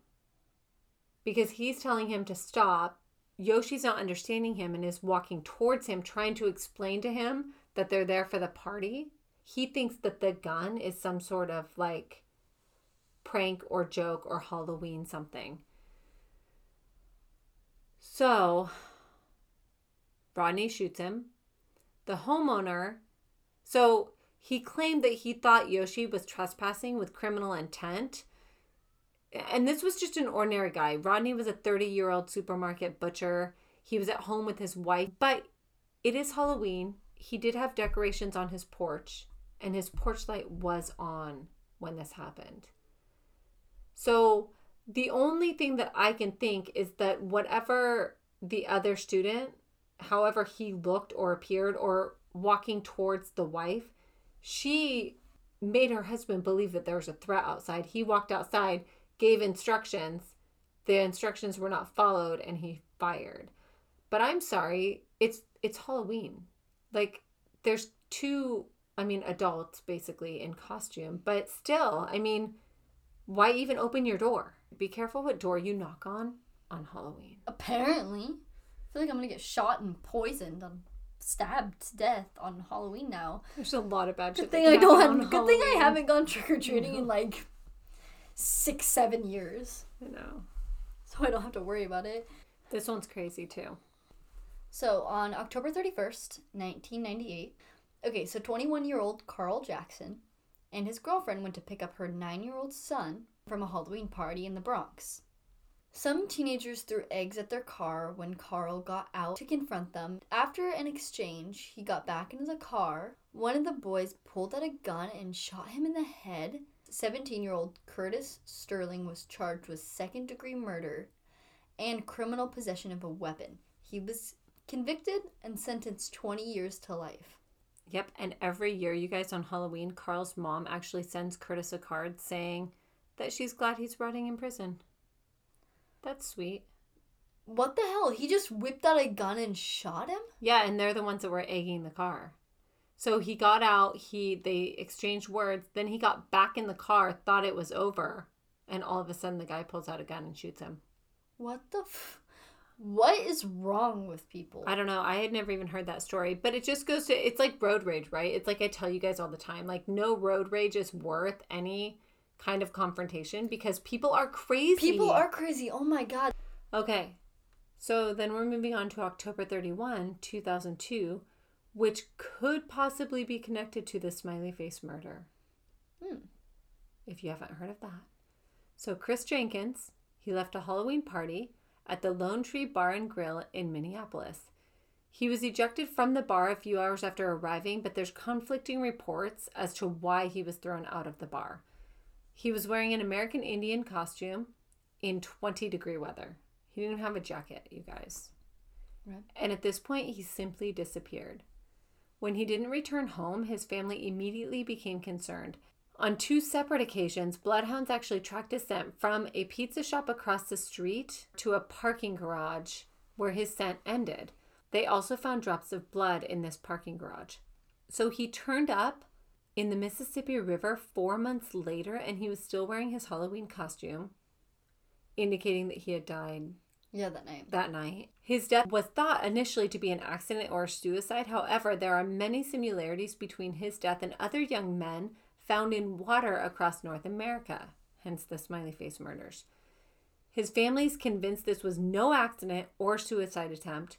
[SPEAKER 1] because he's telling him to stop. Yoshi's not understanding him and is walking towards him, trying to explain to him that they're there for the party. He thinks that the gun is some sort of like prank or joke or Halloween something. So Rodney shoots him. The homeowner, so he claimed that he thought Yoshi was trespassing with criminal intent. And this was just an ordinary guy. Rodney was a 30 year old supermarket butcher. He was at home with his wife, but it is Halloween. He did have decorations on his porch, and his porch light was on when this happened. So the only thing that I can think is that whatever the other student, however he looked or appeared or walking towards the wife, she made her husband believe that there was a threat outside. He walked outside, gave instructions. The instructions were not followed and he fired. But I'm sorry, it's it's Halloween. Like there's two I mean adults basically in costume, but still, I mean, why even open your door? Be careful what door you knock on on Halloween.
[SPEAKER 2] Apparently. I feel like I'm gonna get shot and poisoned and stabbed to death on Halloween now.
[SPEAKER 1] There's a lot of bad
[SPEAKER 2] Good thing I don't have, good thing I haven't gone trick or treating in mm-hmm. like six, seven years.
[SPEAKER 1] I know.
[SPEAKER 2] So I don't have to worry about it.
[SPEAKER 1] This one's crazy too.
[SPEAKER 2] So on October 31st, 1998, okay, so 21 year old Carl Jackson and his girlfriend went to pick up her nine year old son from a Halloween party in the Bronx. Some teenagers threw eggs at their car when Carl got out to confront them. After an exchange, he got back into the car. One of the boys pulled out a gun and shot him in the head. 17 year old Curtis Sterling was charged with second degree murder and criminal possession of a weapon. He was convicted and sentenced 20 years to life.
[SPEAKER 1] Yep, and every year, you guys, on Halloween, Carl's mom actually sends Curtis a card saying that she's glad he's rotting in prison. That's sweet.
[SPEAKER 2] What the hell? He just whipped out a gun and shot him?
[SPEAKER 1] Yeah, and they're the ones that were egging the car. So he got out, he they exchanged words, then he got back in the car, thought it was over, and all of a sudden the guy pulls out a gun and shoots him.
[SPEAKER 2] What the f- What is wrong with people?
[SPEAKER 1] I don't know. I had never even heard that story, but it just goes to it's like road rage, right? It's like I tell you guys all the time, like no road rage is worth any kind of confrontation because people are crazy.
[SPEAKER 2] People are crazy. Oh my god.
[SPEAKER 1] Okay. So then we're moving on to October 31, 2002, which could possibly be connected to the smiley face murder.
[SPEAKER 2] Hmm.
[SPEAKER 1] If you haven't heard of that. So Chris Jenkins, he left a Halloween party at the Lone Tree Bar and Grill in Minneapolis. He was ejected from the bar a few hours after arriving, but there's conflicting reports as to why he was thrown out of the bar. He was wearing an American Indian costume in 20 degree weather. He didn't have a jacket, you guys.
[SPEAKER 2] Right.
[SPEAKER 1] And at this point, he simply disappeared. When he didn't return home, his family immediately became concerned. On two separate occasions, bloodhounds actually tracked his scent from a pizza shop across the street to a parking garage where his scent ended. They also found drops of blood in this parking garage. So he turned up in the Mississippi River four months later and he was still wearing his Halloween costume, indicating that he had died
[SPEAKER 2] Yeah, that night.
[SPEAKER 1] that night. His death was thought initially to be an accident or suicide. However, there are many similarities between his death and other young men found in water across North America, hence the smiley face murders. His family is convinced this was no accident or suicide attempt.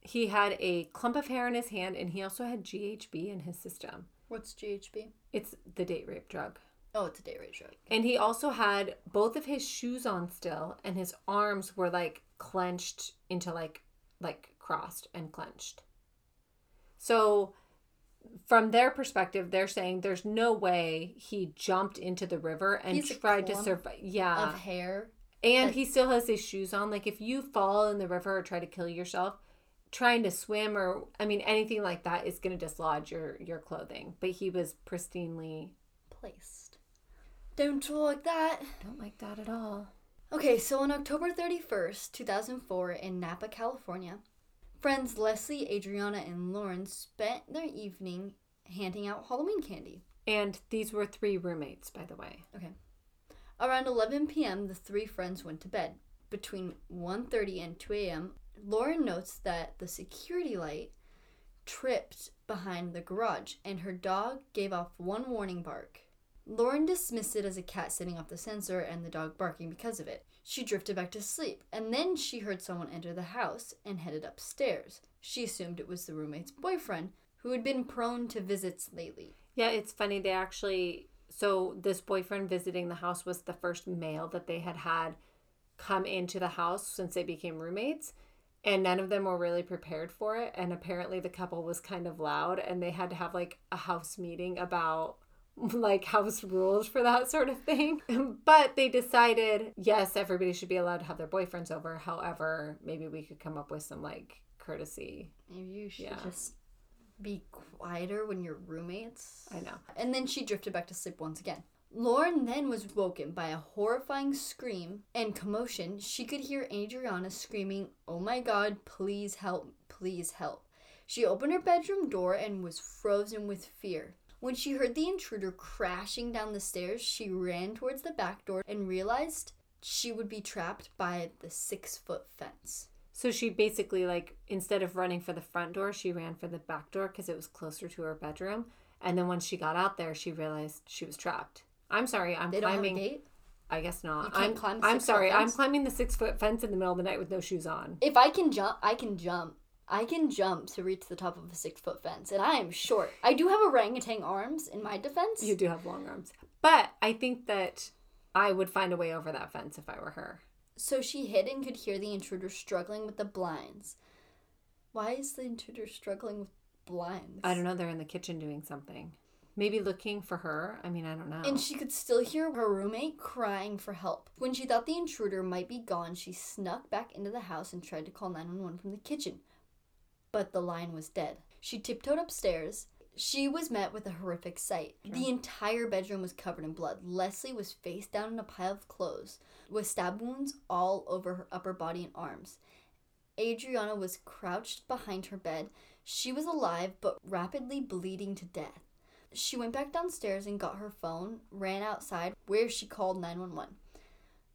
[SPEAKER 1] He had a clump of hair in his hand and he also had GHB in his system.
[SPEAKER 2] What's GHB?
[SPEAKER 1] It's the date rape drug.
[SPEAKER 2] Oh, it's a date rape drug.
[SPEAKER 1] And he also had both of his shoes on still, and his arms were like clenched into like like crossed and clenched. So from their perspective, they're saying there's no way he jumped into the river and
[SPEAKER 2] He's
[SPEAKER 1] tried to survive. Yeah.
[SPEAKER 2] Of hair.
[SPEAKER 1] and he still has his shoes on. Like if you fall in the river or try to kill yourself, trying to swim or I mean anything like that is going to dislodge your your clothing. But he was pristinely
[SPEAKER 2] Placed. Don't like that.
[SPEAKER 1] don't like that at all.
[SPEAKER 2] Okay, so on October 31st, 2004, in Napa, California, Friends Leslie, Adriana, and Lauren spent their evening handing out Halloween candy.
[SPEAKER 1] And these were three roommates, by the way. Okay.
[SPEAKER 2] Around 11 p.m., the three friends went to bed. Between 1:30 and 2 a.m., Lauren notes that the security light tripped behind the garage and her dog gave off one warning bark. Lauren dismissed it as a cat setting off the sensor and the dog barking because of it. She drifted back to sleep, and then she heard someone enter the house and headed upstairs. She assumed it was the roommate's boyfriend, who had been prone to visits lately.
[SPEAKER 1] Yeah, it's funny. They actually, so this boyfriend visiting the house was the first male that they had had come into the house since they became roommates. And none of them were really prepared for it. And apparently the couple was kind of loud and they had to have like a house meeting about like house rules for that sort of thing. But they decided, yes, everybody should be allowed to have their boyfriends over. However, maybe we could come up with some like courtesy.
[SPEAKER 2] Maybe you should
[SPEAKER 1] Yeah.
[SPEAKER 2] just be quieter when you're roommates.
[SPEAKER 1] I know.
[SPEAKER 2] And then she drifted back to sleep once again. Lauren then was woken by a horrifying scream and commotion. She could hear Adriana screaming, Oh my god, please help, please help. She opened her bedroom door and was frozen with fear. When she heard the intruder crashing down the stairs, she ran towards the back door and realized she would be trapped by the six foot fence.
[SPEAKER 1] So she basically like instead of running for the front door, she ran for the back door because it was closer to her bedroom. And then when she got out there, she realized she was trapped. I'm sorry, I'm
[SPEAKER 2] They
[SPEAKER 1] climbing.
[SPEAKER 2] have a gate.
[SPEAKER 1] I guess not. I'm
[SPEAKER 2] climb the
[SPEAKER 1] I'm sorry. I'm climbing the six foot fence in the middle of the night with no shoes on.
[SPEAKER 2] If I can jump, I can jump. I can jump to reach the top of a six foot fence, and I am short. I do have orangutan arms in my defense.
[SPEAKER 1] You do have long arms, but I think that I would find a way over that fence if I were her.
[SPEAKER 2] So she hid and could hear the intruder struggling with the blinds. Why is the intruder struggling with blinds?
[SPEAKER 1] I don't know. They're in the kitchen doing something. Maybe looking for her. I mean, I don't know.
[SPEAKER 2] And she could still hear her roommate crying for help. When she thought the intruder might be gone, she snuck back into the house and tried to call 911 from the kitchen. But the line was dead. She tiptoed upstairs. She was met with a horrific sight. The entire bedroom was covered in blood. Leslie was face down in a pile of clothes, with stab wounds all over her upper body and arms. Adriana was crouched behind her bed. She was alive, but rapidly bleeding to death. She went back downstairs and got her phone, ran outside, where she called 911.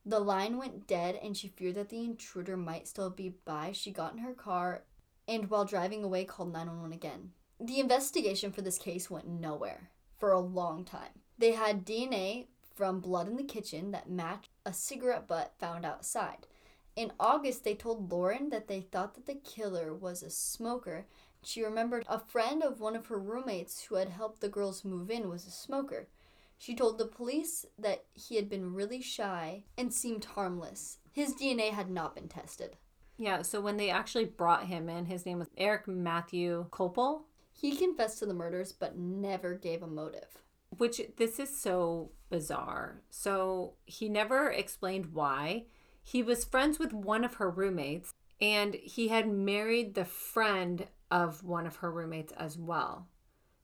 [SPEAKER 2] The line went dead, and she feared that the intruder might still be by. She got in her car and, while driving away, called 911 again. The investigation for this case went nowhere for a long time. They had DNA from blood in the kitchen that matched a cigarette butt found outside. In August, they told Lauren that they thought that the killer was a smoker. She remembered a friend of one of her roommates who had helped the girls move in was a smoker. She told the police that he had been really shy and seemed harmless. His DNA had not been tested.
[SPEAKER 1] yeah. So when they actually brought him in, his name was Eric Matthew Copple.
[SPEAKER 2] He confessed to the murders but never gave a motive.
[SPEAKER 1] which this is so bizarre. So he never explained why. He was friends with one of her roommates and he had married the friend of one of her roommates as well.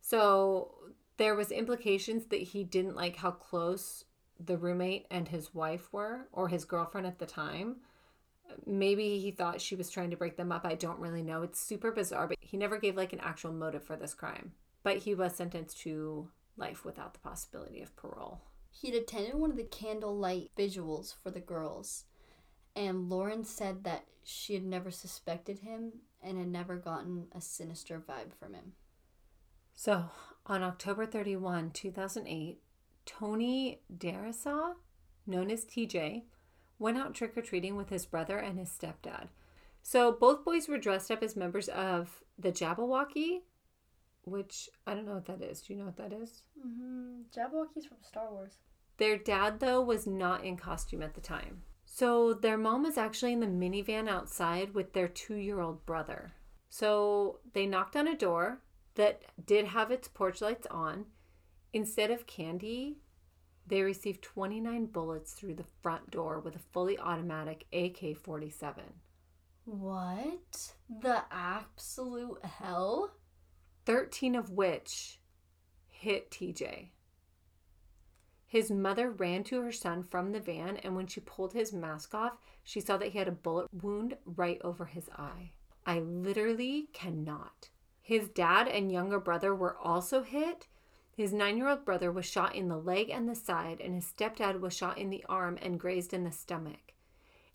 [SPEAKER 1] So there was implications that he didn't like how close the roommate and his wife were or his girlfriend at the time. Maybe he thought she was trying to break them up. I don't really know. It's super bizarre, but he never gave like an actual motive for this crime. But he was sentenced to life without the possibility of parole.
[SPEAKER 2] He'd attended one of the candlelight visuals for the girls, and Lauren said that she had never suspected him and had never gotten a sinister vibe from him.
[SPEAKER 1] So, on October 31, 2008, Tony Darrisaw, known as TJ, went out trick or treating with his brother and his stepdad. So, both boys were dressed up as members of the Jabberwocky, which I don't know what that is. Do you know what that is?
[SPEAKER 2] Mm-hmm. Jabberwocky's from Star Wars.
[SPEAKER 1] Their dad, though, was not in costume at the time. So their mom was actually in the minivan outside with their two year old brother. So they knocked on a door that did have its porch lights on. Instead of candy, they received 29 bullets through the front door with a fully automatic AK 47.
[SPEAKER 2] What? The absolute hell?
[SPEAKER 1] 13 of which hit TJ. His mother ran to her son from the van, and when she pulled his mask off, she saw that he had a bullet wound right over his eye. I literally cannot. His dad and younger brother were also hit. His nine year old brother was shot in the leg and the side, and his stepdad was shot in the arm and grazed in the stomach.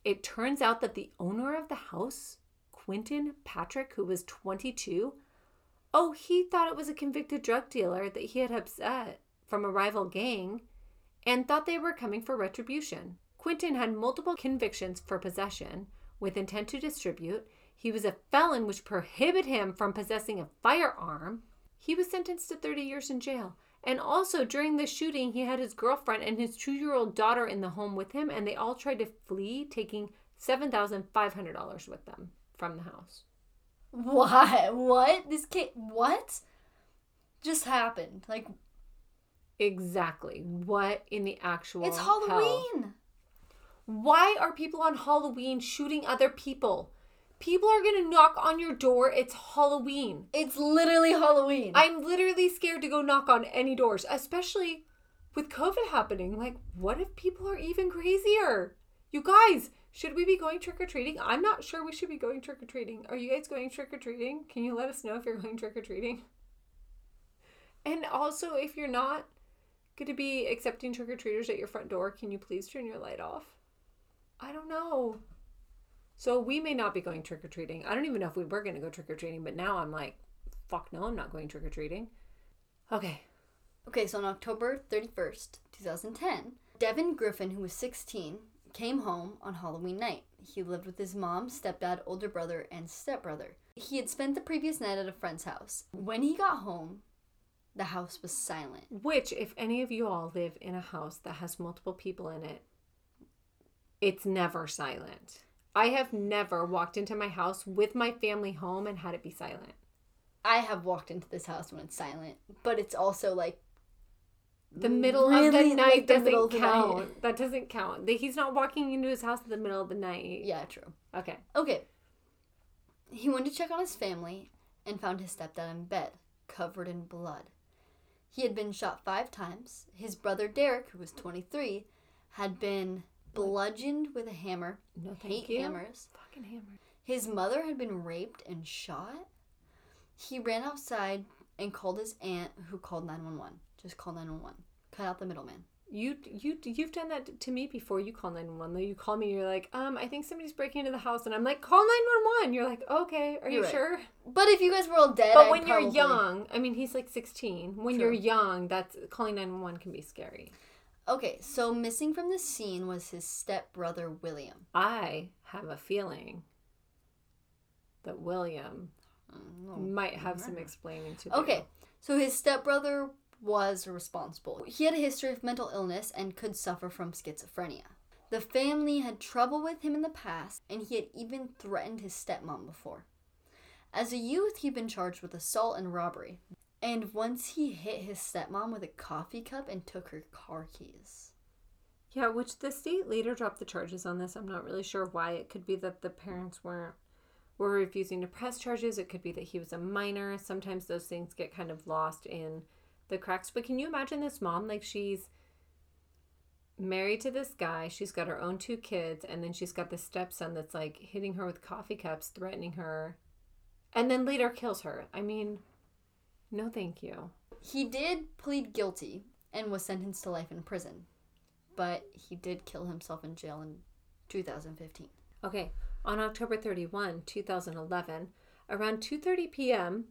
[SPEAKER 1] It turns out that the owner of the house, Quentin Patrick, who was 22, oh, he thought it was a convicted drug dealer that he had upset from a rival gang and thought they were coming for retribution. Quentin had multiple convictions for possession with intent to distribute. He was a felon, which prohibited him from possessing a firearm. He was sentenced to 30 years in jail. And also, during the shooting, he had his girlfriend and his two year old daughter in the home with him, and they all tried to flee, taking $7,500 with them from the house.
[SPEAKER 2] What? What? This kid. What? Just happened. Like,
[SPEAKER 1] Exactly. What in the actual
[SPEAKER 2] it's
[SPEAKER 1] hell?
[SPEAKER 2] Halloween.
[SPEAKER 1] Why are people on Halloween shooting other people? People are going to knock on your door. It's Halloween.
[SPEAKER 2] It's literally Halloween.
[SPEAKER 1] I'm literally scared to go knock on any doors, especially with COVID happening. Like, what if people are even crazier? You guys, should we be going trick or treating? I'm not sure we should be going trick or treating. Are you guys going trick or treating? Can you let us know if you're going trick or treating? And also, if you're not going to be accepting trick or treaters at your front door, can you please turn your light off? I don't know. So we may not be going trick or treating. I don't even know if we were going to go trick or treating, but now I'm like, fuck no, I'm not going trick or treating. Okay.
[SPEAKER 2] Okay, so on October 31st, 2010, Devin Griffin, who was 16, came home on Halloween night. He lived with his mom, stepdad, older brother, and stepbrother. He had spent the previous night at a friend's house. When he got home, the house was silent.
[SPEAKER 1] Which, if any of you all live in a house that has multiple people in it, it's never silent. I have never walked into my house with my family home and had it be silent.
[SPEAKER 2] I have walked into this house when it's silent, but it's also like
[SPEAKER 1] The middle of the night
[SPEAKER 2] like the
[SPEAKER 1] doesn't
[SPEAKER 2] the night.
[SPEAKER 1] count. That doesn't count. He's not walking into his house in the middle of the night.
[SPEAKER 2] yeah, true.
[SPEAKER 1] Okay.
[SPEAKER 2] Okay. He went to check on his family and found his stepdad in bed, covered in blood. He had been shot five times. His brother Derek, who was 23, had been bludgeoned with a hammer.
[SPEAKER 1] No, thank
[SPEAKER 2] Hate
[SPEAKER 1] you.
[SPEAKER 2] hammers.
[SPEAKER 1] Fucking hammer.
[SPEAKER 2] His mother had been raped and shot. He ran outside and called his aunt, who called 911. Just call 911. Cut out the middleman.
[SPEAKER 1] You you you've done that to me before. You call nine one one though. You call me. You're like, um, I think somebody's breaking into the house, and I'm like, call nine one one. You're like, okay, are you
[SPEAKER 2] right.
[SPEAKER 1] sure?
[SPEAKER 2] But if you guys were all dead,
[SPEAKER 1] But
[SPEAKER 2] I'd
[SPEAKER 1] when you're young, I mean, he's like 16. When
[SPEAKER 2] True.
[SPEAKER 1] you're young, that's calling 911 can be scary.
[SPEAKER 2] Okay, so missing from the scene was his stepbrother William.
[SPEAKER 1] I have a feeling that William
[SPEAKER 2] Mm,
[SPEAKER 1] might have some explaining to do.
[SPEAKER 2] Okay, so his stepbrother was responsible. He had a history of mental illness and could suffer from schizophrenia. The family had trouble with him in the past, and he had even threatened his stepmom before. As a youth, he'd been charged with assault and robbery. And once he hit his stepmom with a coffee cup and took her car keys.
[SPEAKER 1] Yeah, which the state later dropped the charges on this. I'm not really sure why. It could be that the parents weren't were refusing to press charges. It could be that he was a minor. Sometimes those things get kind of lost in the cracks. But can you imagine this mom? Like she's married to this guy. She's got her own two kids, and then she's got this stepson that's like hitting her with coffee cups, threatening her, and then later kills her. I mean, no, thank you.
[SPEAKER 2] He did plead guilty and was sentenced to life in prison, but he did kill himself in jail in 2015.
[SPEAKER 1] Okay, on October 31, 2011, around 2:30 p.m.,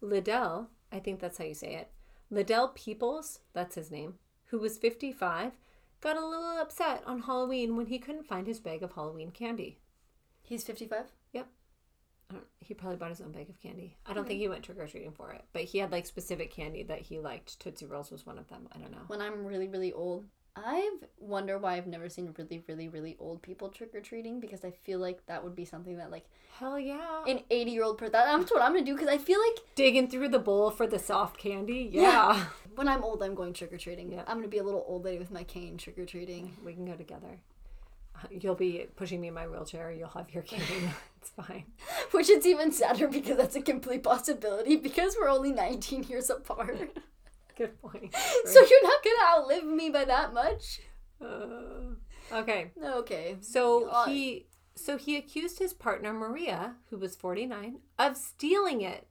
[SPEAKER 1] Liddell, I think that's how you say it, Liddell Peoples, that's his name, who was 55, got a little upset on Halloween when he couldn't find his bag of Halloween candy.
[SPEAKER 2] He's 55?
[SPEAKER 1] I don't, he probably bought his own bag of candy. I don't think he went trick or treating for it, but he had like specific candy that he liked. Tootsie Rolls was one of them. I don't know.
[SPEAKER 2] when I'm really, really old. I wonder why I've never seen really, really, really old people trick or treating because I feel like that would be something that like
[SPEAKER 1] Hell yeah!
[SPEAKER 2] an 80 year old person. That's what I'm gonna do because I feel like
[SPEAKER 1] Digging through the bowl for the soft candy.
[SPEAKER 2] Yeah.
[SPEAKER 1] yeah.
[SPEAKER 2] when I'm old, I'm going trick or treating.
[SPEAKER 1] Yeah.
[SPEAKER 2] I'm gonna be a little old lady with my cane trick or treating.
[SPEAKER 1] We can go together. You'll be pushing me in my wheelchair. You'll have your cane. it's fine.
[SPEAKER 2] Which it's even sadder because that's a complete possibility because we're only 19 years apart.
[SPEAKER 1] Good point.
[SPEAKER 2] so you're not gonna outlive me by that much.
[SPEAKER 1] Uh, okay.
[SPEAKER 2] Okay.
[SPEAKER 1] So
[SPEAKER 2] Uh,
[SPEAKER 1] he So he accused his partner, Maria, who was 49, of stealing it,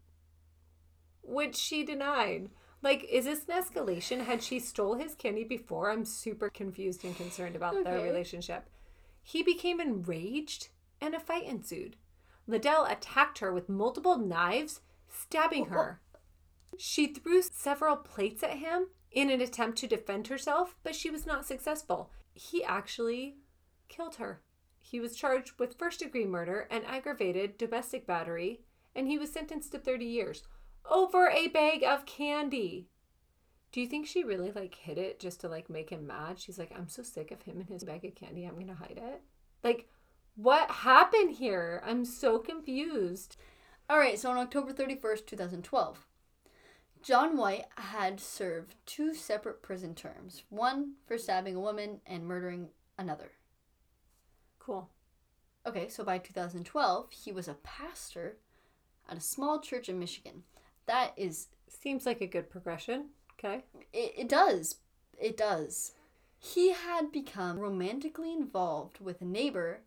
[SPEAKER 1] which she denied. Like, is this an escalation? Had she stole his candy before? I'm super confused and concerned about their relationship. He became enraged and a fight ensued. Liddell attacked her with multiple knives, stabbing her. She threw several plates at him in an attempt to defend herself, but she was not successful. He actually killed her. He was charged with first degree murder and aggravated domestic battery, and he was sentenced to 30 years over a bag of candy. Do you think she really like hid it just to like make him mad? She's like, I'm so sick of him and his bag of candy. I'm gonna hide it. Like, what happened here? I'm so confused.
[SPEAKER 2] All right, so on October 31st, 2012, John White had served two separate prison terms one for stabbing a woman and murdering another.
[SPEAKER 1] Cool.
[SPEAKER 2] Okay, so by 2012, he was a pastor at a small church in Michigan. That is,
[SPEAKER 1] Seems like a good progression. Okay.
[SPEAKER 2] it, it does. It does. He had become romantically involved with a neighbor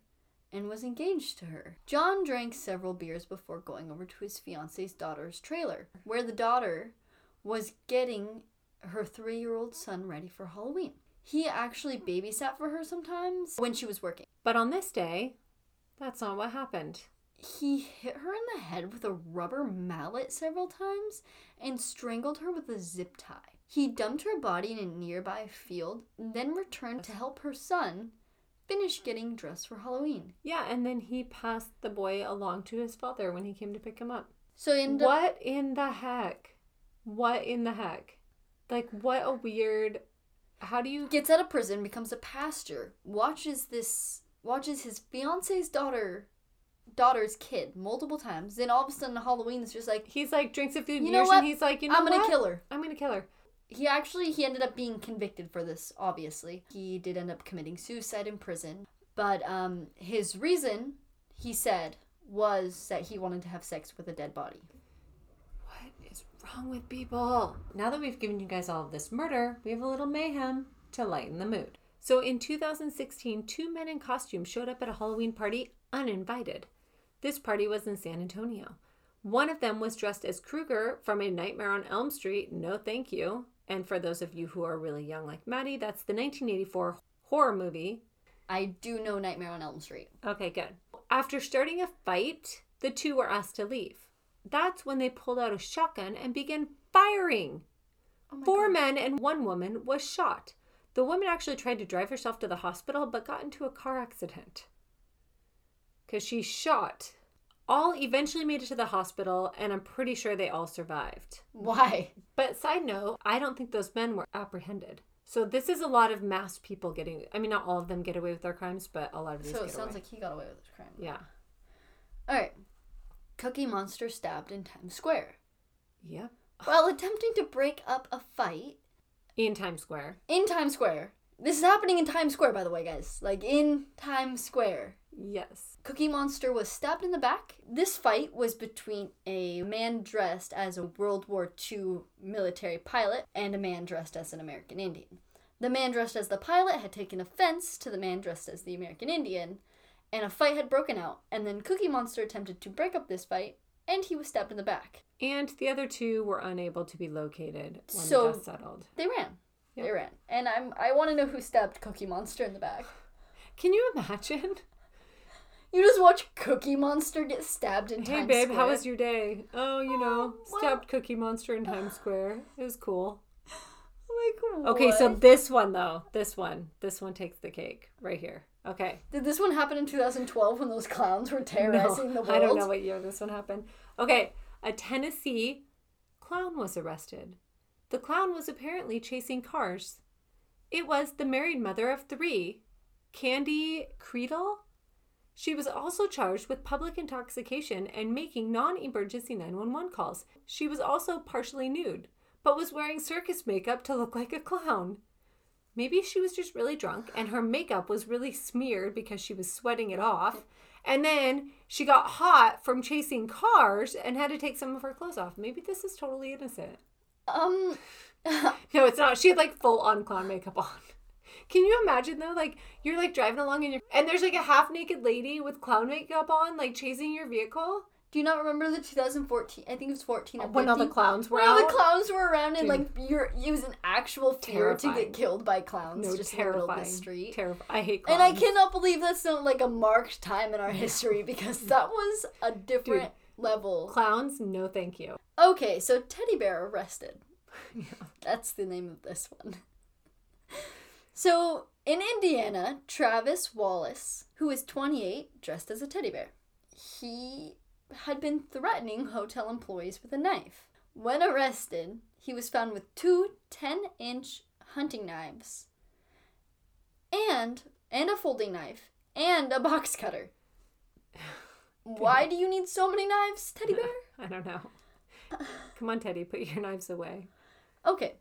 [SPEAKER 2] and was engaged to her. John drank several beers before going over to his fiance's daughter's trailer, where the daughter was getting her three year old son ready for Halloween. He actually babysat for her sometimes when she was working.
[SPEAKER 1] But on this day, that's not what happened.
[SPEAKER 2] He hit her in the head with a rubber mallet several times and strangled her with a zip tie. He dumped her body in a nearby field, then returned to help her son finish getting dressed for Halloween.
[SPEAKER 1] Yeah, and then he passed the boy along to his father when he came to pick him up.
[SPEAKER 2] So he ended up,
[SPEAKER 1] What in the heck? What in the heck? Like, what a weird. How do you.
[SPEAKER 2] gets out of prison, becomes a pastor, watches this watches his fiance's daughter daughter's kid multiple times. Then all of a sudden Halloween's just like
[SPEAKER 1] He's like, drinks a few
[SPEAKER 2] You
[SPEAKER 1] beers
[SPEAKER 2] know what?
[SPEAKER 1] and he's like, you know
[SPEAKER 2] I'm gonna
[SPEAKER 1] what?
[SPEAKER 2] kill her.
[SPEAKER 1] I'm gonna kill her.
[SPEAKER 2] He actually he ended up being convicted for this. Obviously, he did end up committing suicide in prison. But um, his reason, he said, was that he wanted to have sex with a dead body.
[SPEAKER 1] Wrong with people? Now that we've given you guys all of this murder, we have a little mayhem to lighten the mood. So in 2016, two men in costume showed up at a Halloween party uninvited. This party was in San Antonio. One of them was dressed as Krueger from A Nightmare on Elm Street. No, thank you. And for those of you who are really young like Maddie, that's the 1984 horror movie
[SPEAKER 2] I do know Nightmare on Elm Street.
[SPEAKER 1] Okay, good. After starting a fight, the two were asked to leave. That's when they pulled out a shotgun and began firing.
[SPEAKER 2] Oh
[SPEAKER 1] Four
[SPEAKER 2] God.
[SPEAKER 1] men and one woman was shot. The woman actually tried to drive herself to the hospital but got into a car accident because she shot. All eventually made it to the hospital, and I'm pretty sure they all survived.
[SPEAKER 2] Why?
[SPEAKER 1] But side note, I don't think those men were apprehended. So this is a lot of mass people getting. I mean, not all of them get away with their crimes, but a lot of these
[SPEAKER 2] So it sounds
[SPEAKER 1] away.
[SPEAKER 2] like he got away with his crime.
[SPEAKER 1] yeah.
[SPEAKER 2] All right. Cookie Monster stabbed in Times Square.
[SPEAKER 1] Yep.
[SPEAKER 2] While attempting to break up a fight
[SPEAKER 1] In Times Square.
[SPEAKER 2] in Times Square. This is happening in Times Square, by the way, guys. Like in Times Square.
[SPEAKER 1] Yes.
[SPEAKER 2] Cookie Monster was stabbed in the back. This fight was between a man dressed as a World War II military pilot and a man dressed as an American Indian. The man dressed as the pilot had taken offense to the man dressed as the American Indian, and a fight had broken out. And then Cookie Monster attempted to break up this fight, and he was stabbed in the back.
[SPEAKER 1] And the other two were unable to be located when
[SPEAKER 2] So-
[SPEAKER 1] the dust settled.
[SPEAKER 2] They ran.
[SPEAKER 1] Yep.
[SPEAKER 2] They ran. And I'm I want to know who stabbed Cookie Monster in the back.
[SPEAKER 1] Can you imagine?
[SPEAKER 2] You just watch Cookie Monster get stabbed in
[SPEAKER 1] Hey
[SPEAKER 2] Times
[SPEAKER 1] babe,
[SPEAKER 2] Square.
[SPEAKER 1] Hey babe, how was your day? Oh, you know, oh,
[SPEAKER 2] well-
[SPEAKER 1] stabbed Cookie Monster in Times Square. It was cool.
[SPEAKER 2] like
[SPEAKER 1] Okay, so this one though, this one, this one takes the cake right here. Okay.
[SPEAKER 2] Did this one happen in 2012 when those clowns were terrorizing the world?
[SPEAKER 1] I don't know what year this one happened. Okay, a Tennessee clown was arrested. The clown was apparently chasing cars. It was the married mother of three, Candy Creedle. She was also charged with public intoxication and making non emergency 911 calls. She was also partially nude, but was wearing circus makeup to look like a clown. Maybe she was just really drunk and her makeup was really smeared because she was sweating it off. And then she got hot from chasing cars and had to take some of her clothes off. Maybe this is totally innocent.
[SPEAKER 2] Um,
[SPEAKER 1] No, it's not. She had like full on clown makeup on. Can you imagine though? Like you're like driving along and you're and there's like a half naked lady with clown makeup on, like chasing your vehicle.
[SPEAKER 2] Do you not remember the 2014? I think it was 14 uh, or 15.
[SPEAKER 1] When all the clowns were
[SPEAKER 2] when all
[SPEAKER 1] out.
[SPEAKER 2] the clowns were around and
[SPEAKER 1] Dude.
[SPEAKER 2] like you're it was an actual fear to get killed by clowns
[SPEAKER 1] no,
[SPEAKER 2] just in the middle of
[SPEAKER 1] terrifying.
[SPEAKER 2] the street.
[SPEAKER 1] Terrifying. I hate clowns.
[SPEAKER 2] And I cannot believe that's not like a marked time in our history because that was a different level.
[SPEAKER 1] Clowns, no thank you.
[SPEAKER 2] Okay, so teddy bear arrested. yeah. That's the name of this one. So in Indiana, Travis Wallace, who is 28, dressed as a teddy bear, he had been threatening hotel employees with a knife. When arrested, he was found with two 10 inch hunting knives and and a folding knife and a box cutter. Why do you need so many knives, teddy bear?
[SPEAKER 1] I don't know. Come on, Teddy, put your knives away.
[SPEAKER 2] Okay.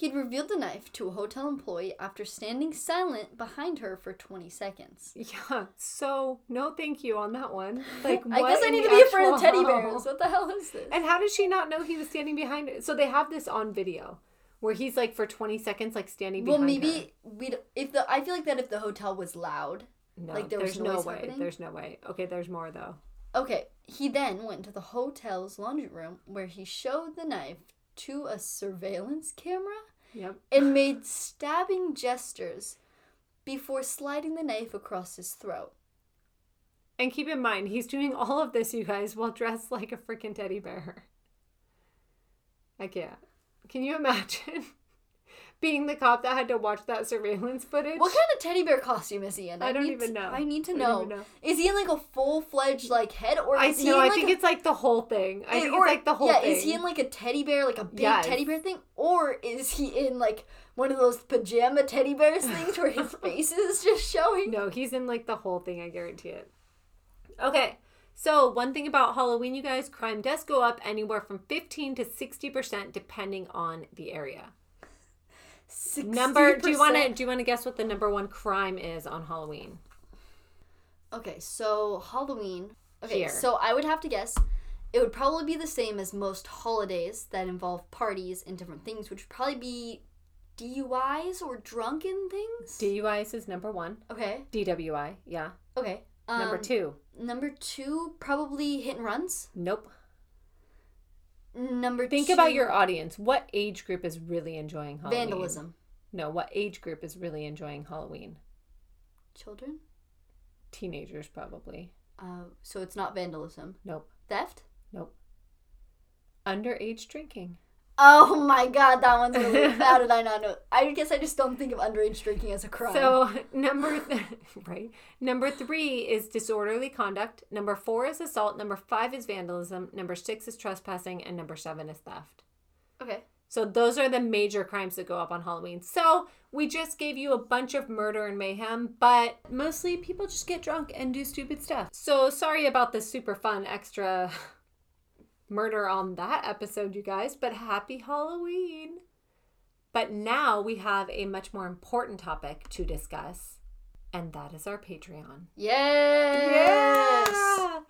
[SPEAKER 2] He'd revealed the knife to a hotel employee after standing silent behind her for 20 seconds.
[SPEAKER 1] Yeah, so no thank you on that one. Like,
[SPEAKER 2] I guess I need to be afraid of teddy bears. What the hell is this?
[SPEAKER 1] And how did she not know he was standing behind it? So they have this on video where he's like for 20 seconds, like standing
[SPEAKER 2] well,
[SPEAKER 1] behind
[SPEAKER 2] Well,
[SPEAKER 1] maybe
[SPEAKER 2] we'd if the I feel like that if the hotel was loud.
[SPEAKER 1] No,
[SPEAKER 2] like, there was
[SPEAKER 1] there's no way.
[SPEAKER 2] happening?
[SPEAKER 1] There's no way. Okay, there's more though.
[SPEAKER 2] Okay, he then went to the hotel's laundry room where he showed the knife to a surveillance camera
[SPEAKER 1] Yep.
[SPEAKER 2] and made stabbing gestures before sliding the knife across his throat.
[SPEAKER 1] And keep in mind, he's doing all of this, you guys, while dressed like a freaking teddy bear. I can't. Can you imagine being the cop that had to watch that surveillance footage?
[SPEAKER 2] What kind of teddy bear costume is he in?
[SPEAKER 1] I don't
[SPEAKER 2] need
[SPEAKER 1] even
[SPEAKER 2] to-
[SPEAKER 1] know.
[SPEAKER 2] I need to know.
[SPEAKER 1] know.
[SPEAKER 2] Is he in like a full fledged like head, or
[SPEAKER 1] I
[SPEAKER 2] is in
[SPEAKER 1] I
[SPEAKER 2] like
[SPEAKER 1] think
[SPEAKER 2] a,
[SPEAKER 1] it's like the whole thing. I
[SPEAKER 2] eh,
[SPEAKER 1] think
[SPEAKER 2] or-
[SPEAKER 1] it's like the whole
[SPEAKER 2] yeah,
[SPEAKER 1] thing.
[SPEAKER 2] is he in like a teddy bear, like a big
[SPEAKER 1] Yes.
[SPEAKER 2] teddy bear thing, or is he in like one of those pajama teddy bears things where his face is just showing?
[SPEAKER 1] No, he's in like the whole thing, I guarantee it. Okay, so one thing about Halloween, you guys, crime does go up anywhere from 15 to 60% depending on the area. Number do you want to do you want to guess what the number one crime is on Halloween?
[SPEAKER 2] Okay, so Halloween. Okay,
[SPEAKER 1] Here.
[SPEAKER 2] so I would have to guess. It would probably be the same as most holidays that involve parties and different things, which would probably be DUIs or drunken things.
[SPEAKER 1] DUIs is number 1.
[SPEAKER 2] okay.
[SPEAKER 1] DWI, yeah.
[SPEAKER 2] Okay.
[SPEAKER 1] Number
[SPEAKER 2] um,
[SPEAKER 1] 2.
[SPEAKER 2] Number two, probably hit and runs.
[SPEAKER 1] Nope.
[SPEAKER 2] Number
[SPEAKER 1] Think
[SPEAKER 2] two,
[SPEAKER 1] about your audience. What age group is really enjoying Halloween?
[SPEAKER 2] vandalism.
[SPEAKER 1] No, what age group is really enjoying Halloween?
[SPEAKER 2] Children.
[SPEAKER 1] Teenagers probably.
[SPEAKER 2] Uh, so it's not vandalism.
[SPEAKER 1] Nope.
[SPEAKER 2] Theft.
[SPEAKER 1] Nope. Underage drinking.
[SPEAKER 2] Oh my god, that one's really. how did I not know? I guess I just don't think of underage drinking as a crime.
[SPEAKER 1] So number th- right number three is disorderly conduct. Number four is assault. Number five is vandalism. Number six is trespassing, and number seven is theft.
[SPEAKER 2] okay.
[SPEAKER 1] So those are the major crimes that go up on Halloween. So we just gave you a bunch of murder and mayhem, but mostly people just get drunk and do stupid stuff. So sorry about the super fun extra murder on that episode, you guys, but happy Halloween. But now we have a much more important topic to discuss, and that is our Patreon.
[SPEAKER 2] Yes.
[SPEAKER 1] Yeah.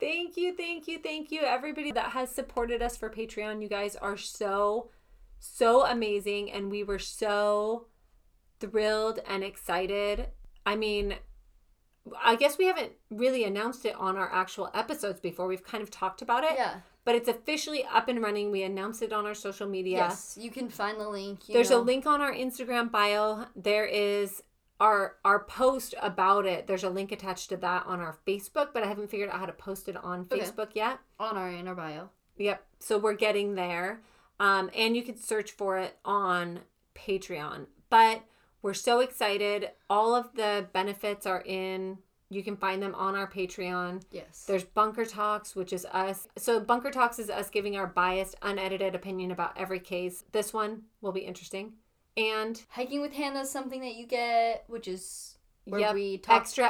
[SPEAKER 1] Thank you, thank you, thank you, everybody that has supported us for Patreon. You guys are so, so amazing, and we were so thrilled and excited. I mean, I guess we haven't really announced it on our actual episodes before. We've kind of talked about it,
[SPEAKER 2] Yeah.
[SPEAKER 1] But it's officially up and running. We announced it on our social media.
[SPEAKER 2] Yes. You can find the link.
[SPEAKER 1] There's
[SPEAKER 2] know.
[SPEAKER 1] a link on our Instagram bio. There is our our post about it. There's a link attached to that on our Facebook, but I haven't figured out how to post it on
[SPEAKER 2] Okay.
[SPEAKER 1] Facebook yet.
[SPEAKER 2] on our in our bio.
[SPEAKER 1] Yep. So we're getting there. Um, and you can search for it on Patreon. But we're so excited. All of the benefits are in. You can find them on our Patreon.
[SPEAKER 2] Yes.
[SPEAKER 1] There's Bunker Talks, which is us. So Bunker Talks is us giving our biased, unedited opinion about every case. This one will be interesting. And
[SPEAKER 2] Hiking with Hannah is something that you get, which is where
[SPEAKER 1] Yep.
[SPEAKER 2] we talk.
[SPEAKER 1] extra